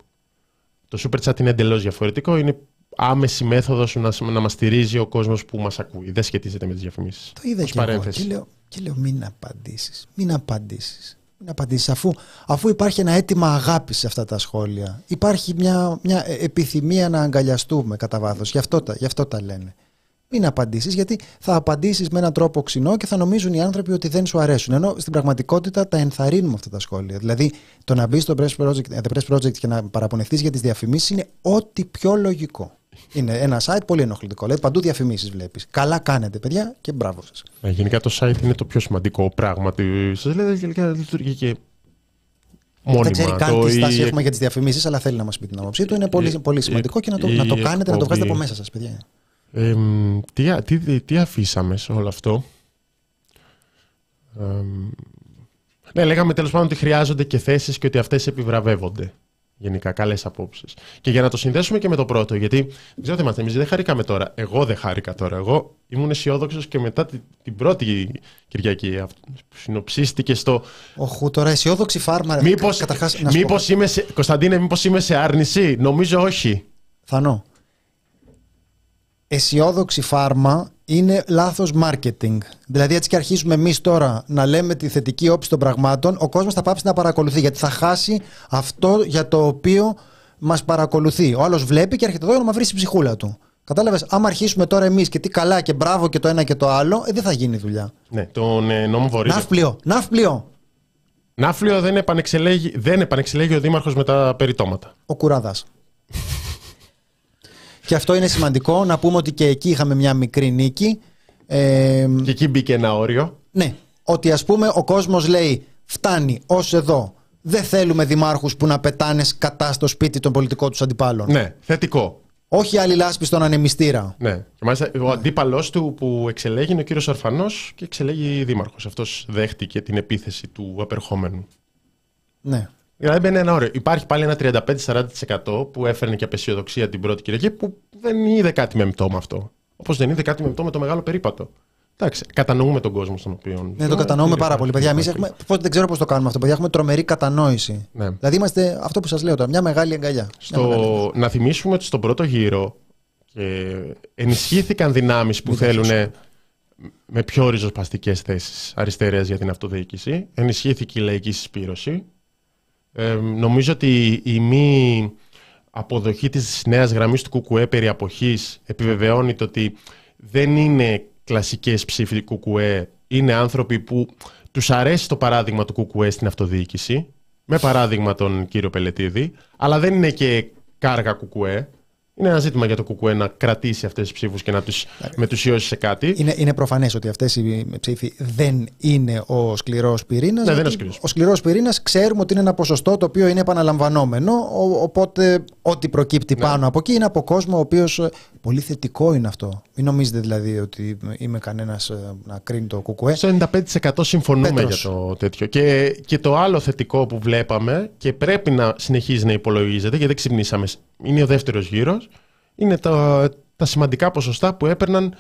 Το Super Chat είναι εντελώς διαφορετικό. Είναι άμεση μέθοδος να, να μας στηρίζει ο κόσμος που μας ακούει. Δεν σχετίζεται με τις διαφημίσεις. Το είδα και εγώ και λέω, και λέω μην απαντήσεις, μην απαντήσεις. Μην απαντήσεις αφού, αφού υπάρχει ένα αίτημα αγάπης σε αυτά τα σχόλια. Υπάρχει μια, μια επιθυμία να αγκαλιαστούμε κατά βάθος. Γι, αυτό τα, γι' αυτό τα λένε. Μην απαντήσεις, γιατί θα απαντήσεις με έναν τρόπο ξινό και θα νομίζουν οι άνθρωποι ότι δεν σου αρέσουν. Ενώ στην πραγματικότητα τα ενθαρρύνουμε αυτά τα σχόλια. Δηλαδή, το να μπει στο Press Project, The Press Project και να παραπονεθείς για τις διαφημίσεις είναι ό,τι πιο λογικό. Είναι ένα site πολύ ενοχλητικό. Λέει παντού διαφημίσεις βλέπεις. Καλά κάνετε, παιδιά, και μπράβο σας. Ε, γενικά το site είναι το πιο σημαντικό πράγμα. Σας λέει γενικά λειτουργεί και Μόνιμα, δεν ξέρει καν τι στάση έχουμε για τις διαφημίσεις, αλλά θέλει να μας πει την άποψή του. Είναι πολύ, πολύ σημαντικό και να το, να το κάνετε, να το βγάζετε από μέσα σας, παιδιά. Ε, τι, α- τι, τι αφήσαμε σε όλο αυτό; Ε, ναι, λέγαμε τέλος πάντων ότι χρειάζονται και θέσεις και ότι αυτές επιβραβεύονται. Γενικά, καλές απόψεις. Και για να το συνδέσουμε και με το πρώτο, γιατί δεν ξέρω τι είμαστε, εμείς δεν χαρήκαμε τώρα. Εγώ δεν χάρηκα τώρα. Εγώ ήμουν αισιόδοξος και μετά την, την πρώτη Κυριακή αυτ- που συνοψίστηκε στο Οχου, τώρα αισιόδοξη φάρμα. ρε. Μήπως, Καταρχάς, να σου μήπως πω- είμαι σε, Κωνσταντίνε, μήπως είμαι σε άρνηση; Νομίζω όχι. Θανό. Αισιόδοξη φάρμα είναι λάθος marketing. Δηλαδή έτσι και αρχίσουμε εμείς τώρα να λέμε τη θετική όψη των πραγμάτων, ο κόσμος θα πάψει να παρακολουθεί γιατί θα χάσει αυτό για το οποίο μας παρακολουθεί. Ο άλλος βλέπει και έρχεται εδώ για να μαυρίσει η ψυχούλα του. Κατάλαβες, άμα αρχίσουμε τώρα εμείς και τι καλά και μπράβο και το ένα και το άλλο, ε, δεν θα γίνει δουλειά. Ναι, τον ε, νόμο Βορύδη. Ναύπλιο, ναύπλιο. Ναύλιο δεν επανεξελέγει, δεν επανεξελέγει ο Δήμαρχος με τα περιτώματα. ο Κουράδας. Και αυτό είναι σημαντικό να πούμε ότι και εκεί είχαμε μια μικρή νίκη. Ε, Και εκεί μπήκε ένα όριο. ναι, ότι ας πούμε ο κόσμος λέει φτάνει ως εδώ. Δεν θέλουμε δημάρχους που να πετάνε κατά στο σπίτι των πολιτικών τους αντιπάλων. Ναι, θετικό. Όχι άλλη λάσπη στον ανεμιστήρα. Ναι. Και μάλιστα ο αντίπαλός του που εξελέγει είναι ο κύριος Αρφανός και εξελέγει δήμαρχος. Αυτός δέχτηκε την επίθεση του απερχόμενου. Ναι. Δηλαδή μπαίνει ένα όριο. Υπάρχει πάλι ένα 35-40% που έφερνε και απεσιοδοξία την πρώτη Κυριακή που δεν είδε κάτι μεμτό με αυτό. Όπως δεν είδε κάτι μεμτό με το μεγάλο περίπατο. Εντάξει, κατανοούμε τον κόσμο στον οποίο. Ναι, το κατανοούμε πάρα πολύ. Παιδιά, εμείς Υπάρχει. έχουμε. πώς- Δεν ξέρω πώς το κάνουμε αυτό. Παιδιά, έχουμε τρομερή κατανόηση. Ναι. Δηλαδή είμαστε αυτό που σας λέω τώρα. Μια μεγάλη αγκαλιά. Μια μεγάλη αγκαλιά. Στο... Να θυμίσουμε ότι στον πρώτο γύρο και ενισχύθηκαν δυνάμεις που θέλουν με πιο ριζοσπαστικές θέσεις αριστερές για την αυτοδιοίκηση. Ενισχύθηκε η λαϊκή συσπήρωση. Ε, νομίζω ότι η μη αποδοχή της νέας γραμμής του ΚΚΕ περί αποχής επιβεβαιώνει το ότι δεν είναι κλασικές ψήφοι του ΚΚΕ, είναι άνθρωποι που τους αρέσει το παράδειγμα του ΚΚΕ στην αυτοδιοίκηση, με παράδειγμα τον κύριο Πελετίδη, αλλά δεν είναι και κάργα ΚΚΕ. Είναι ένα ζήτημα για το ΚΚΕ να κρατήσει αυτές τις ψήφους και να τους μετουσιώσει σε κάτι. Είναι, είναι προφανές ότι αυτές οι ψήφοι δεν είναι ο σκληρός πυρήνας. Ναι, δεν είναι ο σκληρός. Ο σκληρός πυρήνας ξέρουμε ότι είναι ένα ποσοστό το οποίο είναι επαναλαμβανόμενο. ο- οπότε ό,τι προκύπτει Ναι. πάνω από εκεί είναι από κόσμο ο οποίος. Πολύ θετικό είναι αυτό. Μην νομίζετε δηλαδή ότι είμαι κανένας να κρίνει το κουκουέ. Στο 95% συμφωνούμε Πέτρος. για το τέτοιο. Και, και το άλλο θετικό που βλέπαμε και πρέπει να συνεχίζει να υπολογίζεται, γιατί δεν ξυπνήσαμε, είναι ο δεύτερος γύρος, είναι τα, τα σημαντικά ποσοστά που έπαιρναν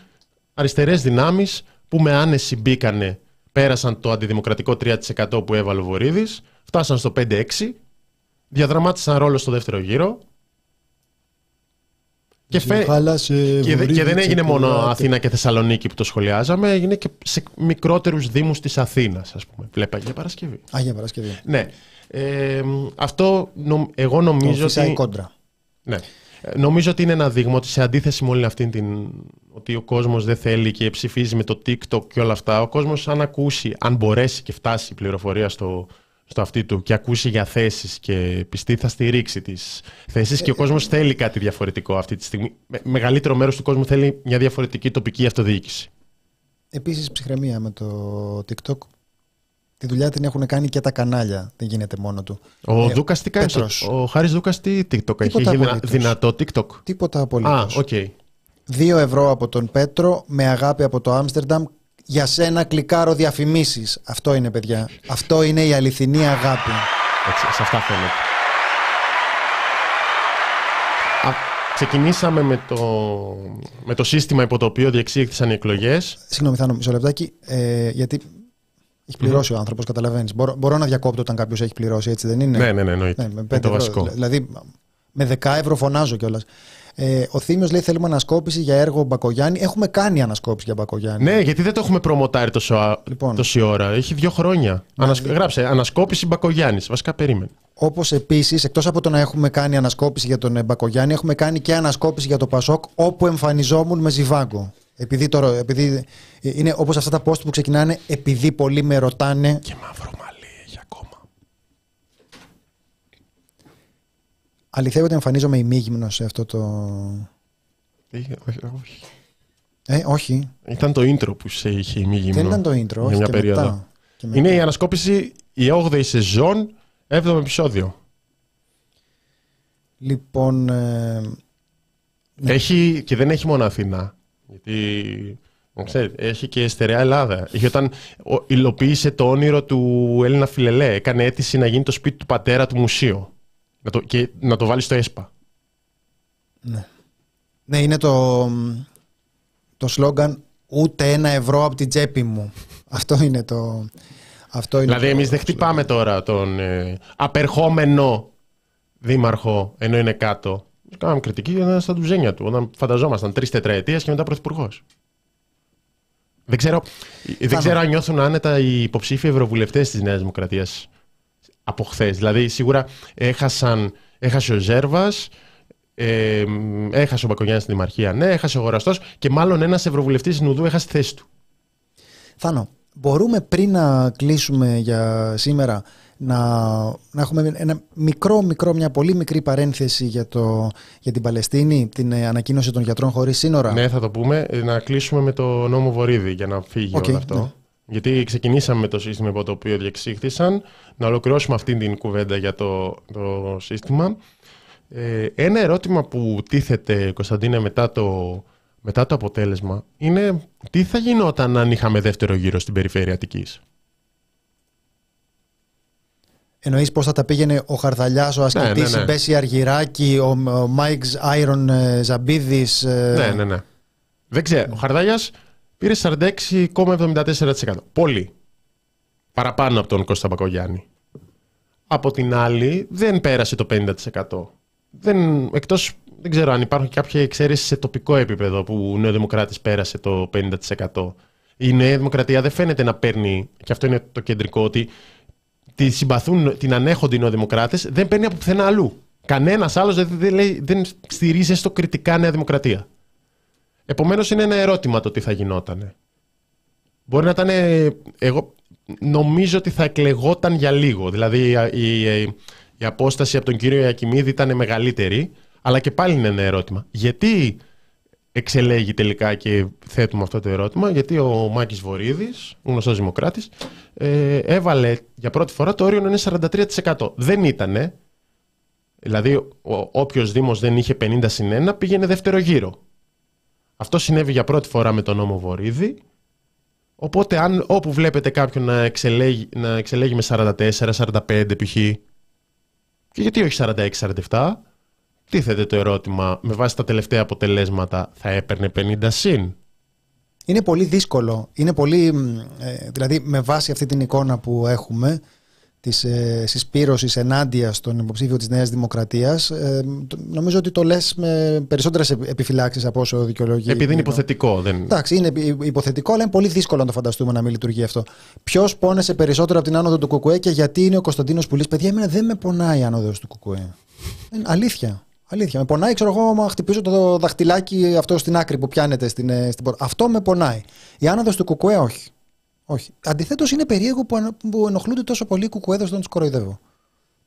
αριστερές δυνάμεις που με άνεση μπήκανε, πέρασαν το αντιδημοκρατικό 3% που έβαλε ο Βορύδης, φτάσαν στο 5-6, διαδραμάτισαν ρόλο στο δεύτερο γύρο και, φε... Και, δε- και δεν έγινε μόνο Αθήνα και Θεσσαλονίκη που το σχολιάζαμε, έγινε και σε μικρότερους Δήμους της Αθήνας, ας πούμε. Βλέπα για Παρασκευή. Αγία Παρασκευή. Ναι. Ε, αυτό νομ- εγώ Το νομίζω φυσάει ότι. κόντρα. Ναι. Ε, Νομίζω ότι είναι ένα δείγμα ότι σε αντίθεση με όλη αυτή την. ότι ο κόσμος δεν θέλει και ψηφίζει με το TikTok και όλα αυτά. Ο κόσμος, αν ακούσει, αν μπορέσει και φτάσει η πληροφορία στο, στο αυτή του και ακούσει για θέσεις και πιστεί, θα στηρίξει τις θέσεις. και ο κόσμος θέλει κάτι διαφορετικό αυτή τη στιγμή. Με- μεγαλύτερο μέρος του κόσμου θέλει μια διαφορετική τοπική αυτοδιοίκηση. Επίσης, ψυχραιμία με το TikTok. Τη δουλειά την έχουν κάνει και τα κανάλια. Δεν γίνεται μόνο του. Ο Ε, Δούκας τι κάνει; Πέτρος. Ο Χάρης Δούκας τι TikTok έχει. Έχει δυνα- απολύτως. δυνατό TikTok; Τίποτα απολύτως. Α, οκ. 2 ευρώ από τον Πέτρο με αγάπη από το Άμστερνταμ. Για σένα κλικάρω διαφημίσεις. Αυτό είναι παιδιά. Αυτό είναι η αληθινή αγάπη. Έτσι, σε αυτά φαίνεται. Α, ξεκινήσαμε με το, με το σύστημα υπό το οποίο διεξήχθησαν οι εκλογές. Συγγνώμη, Θάνο, μισό λεπτάκι. Ε, γιατί έχει πληρώσει ο άνθρωπος, καταλαβαίνεις. Μπορώ, μπορώ να διακόπτω όταν κάποιος έχει πληρώσει, έτσι δεν είναι; Ναι, ναι, ναι, εννοείται. Ναι, με είναι πέντε το ευρώ. βασικό. Δηλαδή, με 10 ευρώ φωνάζω κιόλας. Ε, ο Θήμιος λέει: Θέλουμε ανασκόπηση για έργο Μπακογιάννη. Έχουμε κάνει ανασκόπηση για Μπακογιάννη. Ναι, γιατί δεν το έχουμε προμοτάρει τόσο, α- Λοιπόν. τόση ώρα. Έχει δύο χρόνια. Ανασ... Γράψε, ανασκόπηση Μπακογιάννης. Βασικά περίμενε. Όπως επίσης, εκτός από το να έχουμε κάνει ανασκόπηση για τον ε, Μπακογιάννη, έχουμε κάνει και ανασκόπηση για το Πασόκ όπου εμφανιζόμουν με ζιβάγκο. Επειδή, τώρα, επειδή ε, είναι όπως αυτά τα post που ξεκινάνε, επειδή πολλοί με ρωτάνε. Και μαύρο μαλλί έχει ακόμα. Αληθεύει ότι εμφανίζομαι ημίγυμνος σε αυτό το. Ε, όχι, όχι. Ε, όχι. Ήταν το intro που σε είχε η μη γυμνό. Δεν ήταν το intro, Για όχι μια και περίοδο. μετά. Και μετά. Είναι η ανασκόπηση η 8η σεζόν, 7ο επεισόδιο. Λοιπόν. ε, Ναι. Έχει, και δεν έχει μόνο Αθήνα. Γιατί Ξέρετε, έχει και στερεά Ελλάδα. Είχε όταν υλοποίησε το όνειρο του Έλληνα Φιλελέ. Έκανε αίτηση να γίνει το σπίτι του πατέρα του μουσείο. Να το, και να το βάλει στο ΕΣΠΑ. Ναι. Ναι, είναι το, το σλόγκαν ούτε ένα ευρώ από την τσέπη μου. αυτό είναι το... Αυτό είναι δηλαδή, εμείς δεν χτυπάμε τώρα τον ε, απερχόμενο δήμαρχο ενώ είναι κάτω. Κάναμε κριτική για στα ντουζένια του. Όταν φανταζόμασταν τρεις τετραετίες και μετά πρωθυπουργός. Δεν ξέρω, δεν ξέρω αν νιώθουν άνετα οι υποψήφοι ευρωβουλευτές της Νέας Δημοκρατίας από χθες. Δηλαδή, σίγουρα έχασαν, έχασε ο Ζέρβας, ε, έχασε ο Μπακογιάννης στην Δημαρχία, ναι, έχασε ο Γοραστό και μάλλον ένας ευρωβουλευτής Νουδού έχασε τη θέση του. Θάνο, μπορούμε πριν να κλείσουμε για σήμερα να, να έχουμε ένα μικρό, μικρό, μια πολύ μικρή παρένθεση για, το, για την Παλαιστίνη, την ε, ανακοίνωση των γιατρών χωρίς σύνορα. Ναι, θα το πούμε. Ε, να κλείσουμε με το νόμο Βορύδη για να φύγει όλο αυτό. Ναι. Γιατί ξεκινήσαμε με το σύστημα υπό το οποίο διεξήχθησαν. Να ολοκληρώσουμε αυτή την κουβέντα για το, το σύστημα. Ε, ένα ερώτημα που τίθεται, Κωνσταντίνε, μετά το, μετά το αποτέλεσμα είναι τι θα γινόταν αν είχαμε δεύτερο γύρο στην περιφέρεια Αττικής; Εννοείς πώς θα τα πήγαινε ο Χαρδαλιάς, ο ναι, Ασκητής, ναι, ναι, η Μπέση Αργυράκη, ο, ο Μάικς Άιρον ε, Ζαμπίδης. Ε... Ναι, ναι, ναι. Δεν ξέρω. Ο Χαρδαλιάς πήρε 46,74%. Πολύ. Παραπάνω από τον Κώστα Μπακογιάννη. Από την άλλη, δεν πέρασε το 50%. Δεν, εκτός, δεν ξέρω αν υπάρχουν κάποια εξαίρεση σε τοπικό επίπεδο που ο Νεοδημοκράτης πέρασε το 50%. Η Νέα Δημοκρατία δεν φαίνεται να παίρνει, και αυτό είναι το κεντρικό, ότι τη συμπαθούν, την ανέχονται οι Νεοδημοκράτες, δεν παίρνει από πουθενά αλλού. Κανένας άλλος δεν, δεν, δεν στηρίζει στο κριτικά Νέα Δημοκρατία. Επομένως είναι ένα ερώτημα το τι θα γινόταν. Μπορεί να ήταν. Εγώ νομίζω ότι θα εκλεγόταν για λίγο. Δηλαδή η, η, η απόσταση από τον κύριο Ιακημίδη ήταν μεγαλύτερη. Αλλά και πάλι είναι ένα ερώτημα. Γιατί εξελέγει τελικά και θέτουμε αυτό το ερώτημα, γιατί ο Μάκης Βορύδης, γνωστός δημοκράτης, ε, έβαλε για πρώτη φορά το όριο να είναι 43%. Δεν ήτανε, δηλαδή όποιος Δήμος δεν είχε 50 συν 1 πήγαινε δεύτερο γύρο. Αυτό συνέβη για πρώτη φορά με τον νόμο Βορύδη, οπότε αν, όπου βλέπετε κάποιον να εξελέγει, να εξελέγει με 44, 45 π.χ. και γιατί όχι 46-47, Τίθεται το ερώτημα, με βάση τα τελευταία αποτελέσματα θα έπαιρνε 50 συν; Είναι πολύ δύσκολο. Είναι πολύ, ε, δηλαδή με βάση αυτή την εικόνα που έχουμε της ε, συσπήρωσης ενάντια στον υποψήφιο της Νέας Δημοκρατίας ε, νομίζω ότι το λες με περισσότερες επιφυλάξεις από όσο δικαιολογεί. Επειδή είναι υποθετικό. Δεν... Εντάξει, είναι υποθετικό αλλά είναι πολύ δύσκολο να το φανταστούμε να μην λειτουργεί αυτό. Ποιος πόνεσε περισσότερο από την άνοδο του Κουκουέ και γιατί είναι ο Κωνσταντίνος Πουλής; Παιδιά, εμένα δεν με πονάει η άνοδος του Κουκουέ. αλήθεια. Αλήθεια. Με πονάει, ξέρω εγώ, άμα χτυπήσω το δαχτυλάκι αυτό στην άκρη που πιάνεται στην, ε, στην πόρτα. Αυτό με πονάει. Η άνοδος του κουκουέ, όχι. όχι. Αντιθέτως, είναι περίεργο που, που ενοχλούνται τόσο πολύ οι κουκουέδες όταν τους κοροϊδεύω.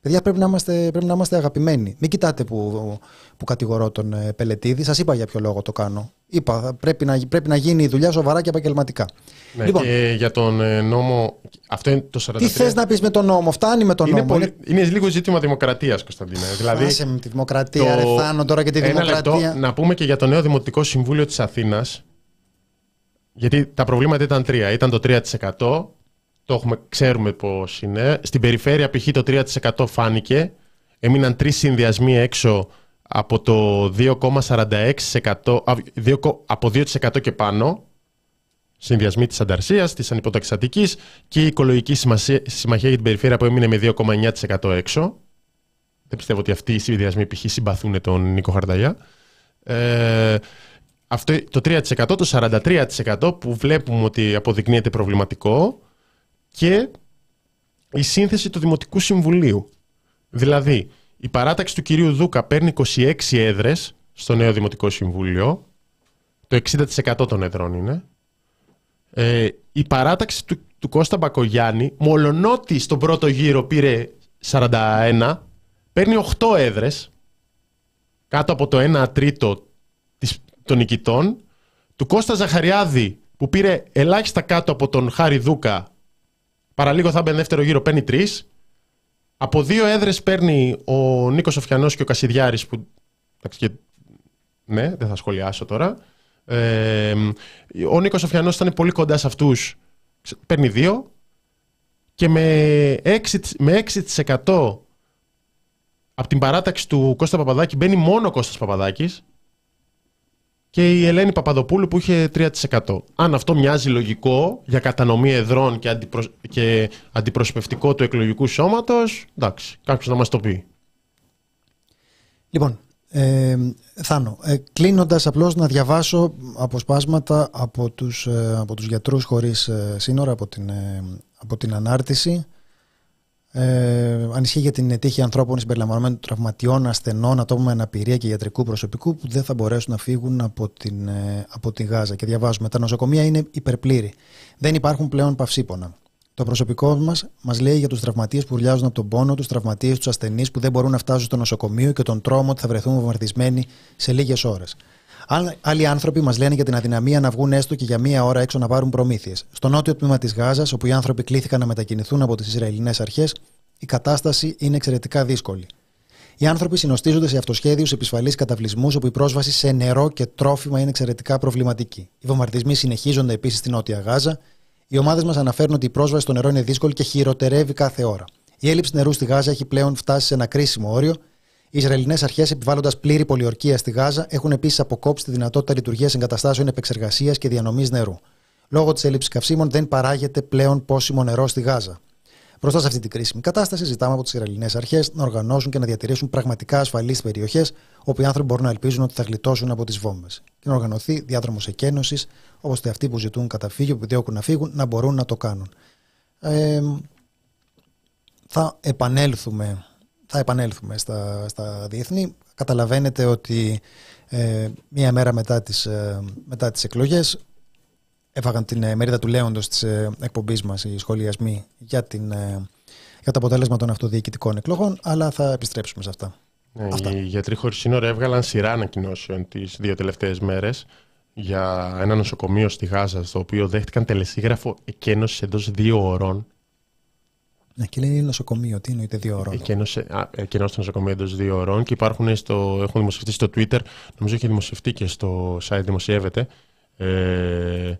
Παιδιά, πρέπει να είμαστε, πρέπει να είμαστε αγαπημένοι. Μην κοιτάτε που, που κατηγορώ τον ε, Πελετίδη. Σας είπα για ποιο λόγο το κάνω. Είπα, πρέπει να, πρέπει να γίνει η δουλειά σοβαρά και επαγγελματικά. Ναι, λοιπόν, και για τον ε, νόμο. Αυτό είναι το 43. Τι θες να πεις με τον νόμο, φτάνει με τον είναι νόμο. Πολύ, είναι... είναι λίγο ζήτημα δημοκρατίας, Κωνσταντίνα. Δηλαδή, Άσε με τη δημοκρατία, το... ρε Θάνο, τώρα και τη δημοκρατία. Λεπτό, να πούμε και για το νέο Δημοτικό Συμβούλιο της Αθήνας. Γιατί τα προβλήματα ήταν τρία. Ήταν το 3%, το έχουμε, ξέρουμε πώς είναι. Στην περιφέρεια π.χ. το 3% φάνηκε. Έμειναν τρεις συνδυασμοί έξω από το 2,46% από 2% και πάνω. Συνδυασμοί της Ανταρσίας, της Ανυποταξατική και η Οικολογική Συμμαχία για την Περιφέρεια που έμεινε με 2,9% έξω. Δεν πιστεύω ότι αυτοί οι συνδυασμοί π.χ. συμπαθούν τον Νίκο Χαρδαλιά. Ε, αυτό, το 3%, το 43% που βλέπουμε ότι αποδεικνύεται προβληματικό και η σύνθεση του Δημοτικού Συμβουλίου. Δηλαδή, η παράταξη του κυρίου Δούκα παίρνει 26 έδρες στο νέο Δημοτικό Συμβούλιο. Το 60% των έδρων είναι. Ε, η παράταξη του, του Κώστα Μπακογιάννη, μολονότι στον πρώτο γύρο πήρε 41, παίρνει 8 έδρες, κάτω από το 1 τρίτο των νικητών. Του Κώστα Ζαχαριάδη, που πήρε ελάχιστα κάτω από τον Χάρη Δούκα, Παραλίγο θα μπαίνει δεύτερο γύρο, παίρνει τρεις. Από δύο έδρες παίρνει ο Νίκος Οφιανό και ο Κασιδιάρης. Που... Ναι, δεν θα σχολιάσω τώρα. Ε, ο Νίκος Σοφιανός ήταν πολύ κοντά σε αυτούς. Παίρνει δύο. Και με 6%, με 6% από την παράταξη του Κώστα Παπαδάκη μπαίνει μόνο ο Κώστας Παπαδάκης και η Ελένη Παπαδοπούλου που είχε 3%. Αν αυτό μοιάζει λογικό για κατανομή εδρών και, και αντιπροσωπευτικό του εκλογικού σώματος, εντάξει, κάποιος να μας το πει. Λοιπόν, ε, Θάνο, ε, κλείνοντας απλώς να διαβάσω αποσπάσματα από τους, ε, από τους γιατρούς χωρίς ε, σύνορα, από την, ε, από την ανάρτηση. Ε, ανισχύει για την τύχη ανθρώπων συμπεριλαμβανομένων τραυματιών, ασθενών, ατόμων με αναπηρία και ιατρικού προσωπικού που δεν θα μπορέσουν να φύγουν από την, ε, από τη Γάζα. Και διαβάζουμε: Τα νοσοκομεία είναι υπερπλήρη. Δεν υπάρχουν πλέον παυσίπονα. Το προσωπικό μας μας λέει για τους τραυματίες που ουρλιάζουν από τον πόνο, τους τραυματίες, τους ασθενείς που δεν μπορούν να φτάσουν στο νοσοκομείο και τον τρόμο ότι θα βρεθούν βομβαρδισμένοι σε λίγες ώρες. Άλλοι άνθρωποι μας λένε για την αδυναμία να βγουν έστω και για μία ώρα έξω να πάρουν προμήθειες. Στο νότιο τμήμα της Γάζας, όπου οι άνθρωποι κλήθηκαν να μετακινηθούν από τις Ισραηλινές αρχές, η κατάσταση είναι εξαιρετικά δύσκολη. Οι άνθρωποι συνοστίζονται σε αυτοσχέδιους επισφαλείς καταβλισμούς, όπου η πρόσβαση σε νερό και τρόφιμα είναι εξαιρετικά προβληματική. Οι βομβαρδισμοί συνεχίζονται επίσης στην Νότια Γάζα. Οι ομάδες μας αναφέρουν ότι η πρόσβαση στο νερό είναι δύσκολη και χειροτερεύει κάθε ώρα. Η έλλειψη νερού στη Γάζα έχει πλέον φτάσει σε ένα κρίσιμο όριο οι Ισραηλινές αρχές, επιβάλλοντας πλήρη πολιορκία στη Γάζα, έχουν επίσης αποκόψει τη δυνατότητα λειτουργίας εγκαταστάσεων επεξεργασίας και διανομής νερού. Λόγω της έλλειψης καυσίμων δεν παράγεται πλέον πόσιμο νερό στη Γάζα. Μπροστά σε αυτή την κρίσιμη κατάσταση, ζητάμε από τις Ισραηλινές αρχές να οργανώσουν και να διατηρήσουν πραγματικά ασφαλείς περιοχές όπου οι άνθρωποι μπορούν να ελπίζουν ότι θα γλιτώσουν από τις βόμβες. Και να οργανωθεί διάδρομος εκένωσης, ώστε αυτοί που ζητούν καταφύγιο, που διώκουν να φύγουν, να μπορούν να το κάνουν. Ε, θα επανέλθουμε θα επανέλθουμε στα, στα διεθνή. Καταλαβαίνετε ότι ε, μία μέρα μετά τις, ε, μετά τις εκλογές έφαγαν την ε, μερίδα του λέοντος της ε, εκπομπής μας οι σχολιασμοί για, την, ε, για το αποτέλεσμα των αυτοδιοικητικών εκλογών, αλλά θα επιστρέψουμε σε αυτά. Ναι, Οι γιατροί χωρίς σύνορα έβγαλαν σειρά ανακοινώσεων τις δύο τελευταίες μέρες για ένα νοσοκομείο στη Γάζα, στο οποίο δέχτηκαν τελεσίγραφο εκένωση εντός δύο ωρών ναι, και λέει νοσοκομείο. Τι εννοείται δύο ώρων. Κενό στο νοσοκομείο εντός δύο ώρων και υπάρχουν στο, έχουν δημοσιευτεί στο Twitter, νομίζω έχει δημοσιευτεί και στο site δημοσιεύεται. Ε, ε,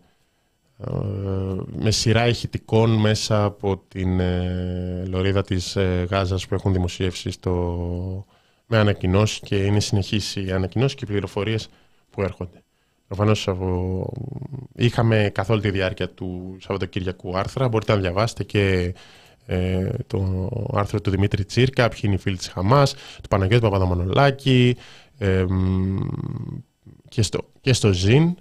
με σειρά ηχητικών μέσα από την ε, λωρίδα της ε, Γάζας που έχουν δημοσιεύσει στο, με ανακοινώσεις και είναι συνεχείς οι ανακοινώσεις και οι πληροφορίες που έρχονται. Προφανώς είχαμε καθ' όλη τη διάρκεια του Σαββατοκύριακου άρθρα. Μπορείτε να διαβάσετε και ε, το άρθρο του Δημήτρη Τσίρκα, ποιοι είναι οι φίλοι της Χαμάς, του Παναγιώτη Παπαδαμανολάκη ε, και, στο, και στο ΖΙΝ.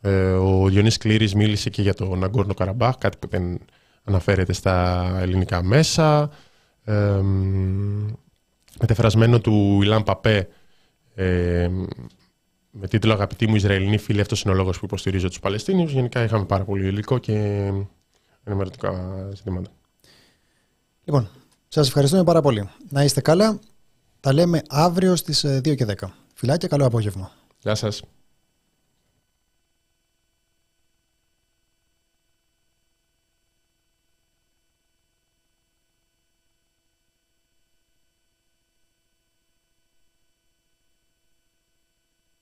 Ε, ο Διονύς Κλήρης μίλησε και για το Ναγκόρνο Καραμπάχ, κάτι που δεν αναφέρεται στα ελληνικά μέσα. Ε, μετεφρασμένο του Ιλάν Παπέ ε, με τίτλο Αγαπητοί μου Ισραηλινοί φίλοι, αυτός είναι ο λόγος που υποστηρίζω τους Παλαιστίνιους. Γενικά είχαμε πάρα πολύ υλικό και ενημερωτικά ζητήματα. Λοιπόν, σας ευχαριστούμε πάρα πολύ. Να είστε καλά. Τα λέμε αύριο στις 2 ε, και 10. Φιλάκια, καλό απόγευμα. Γεια σας.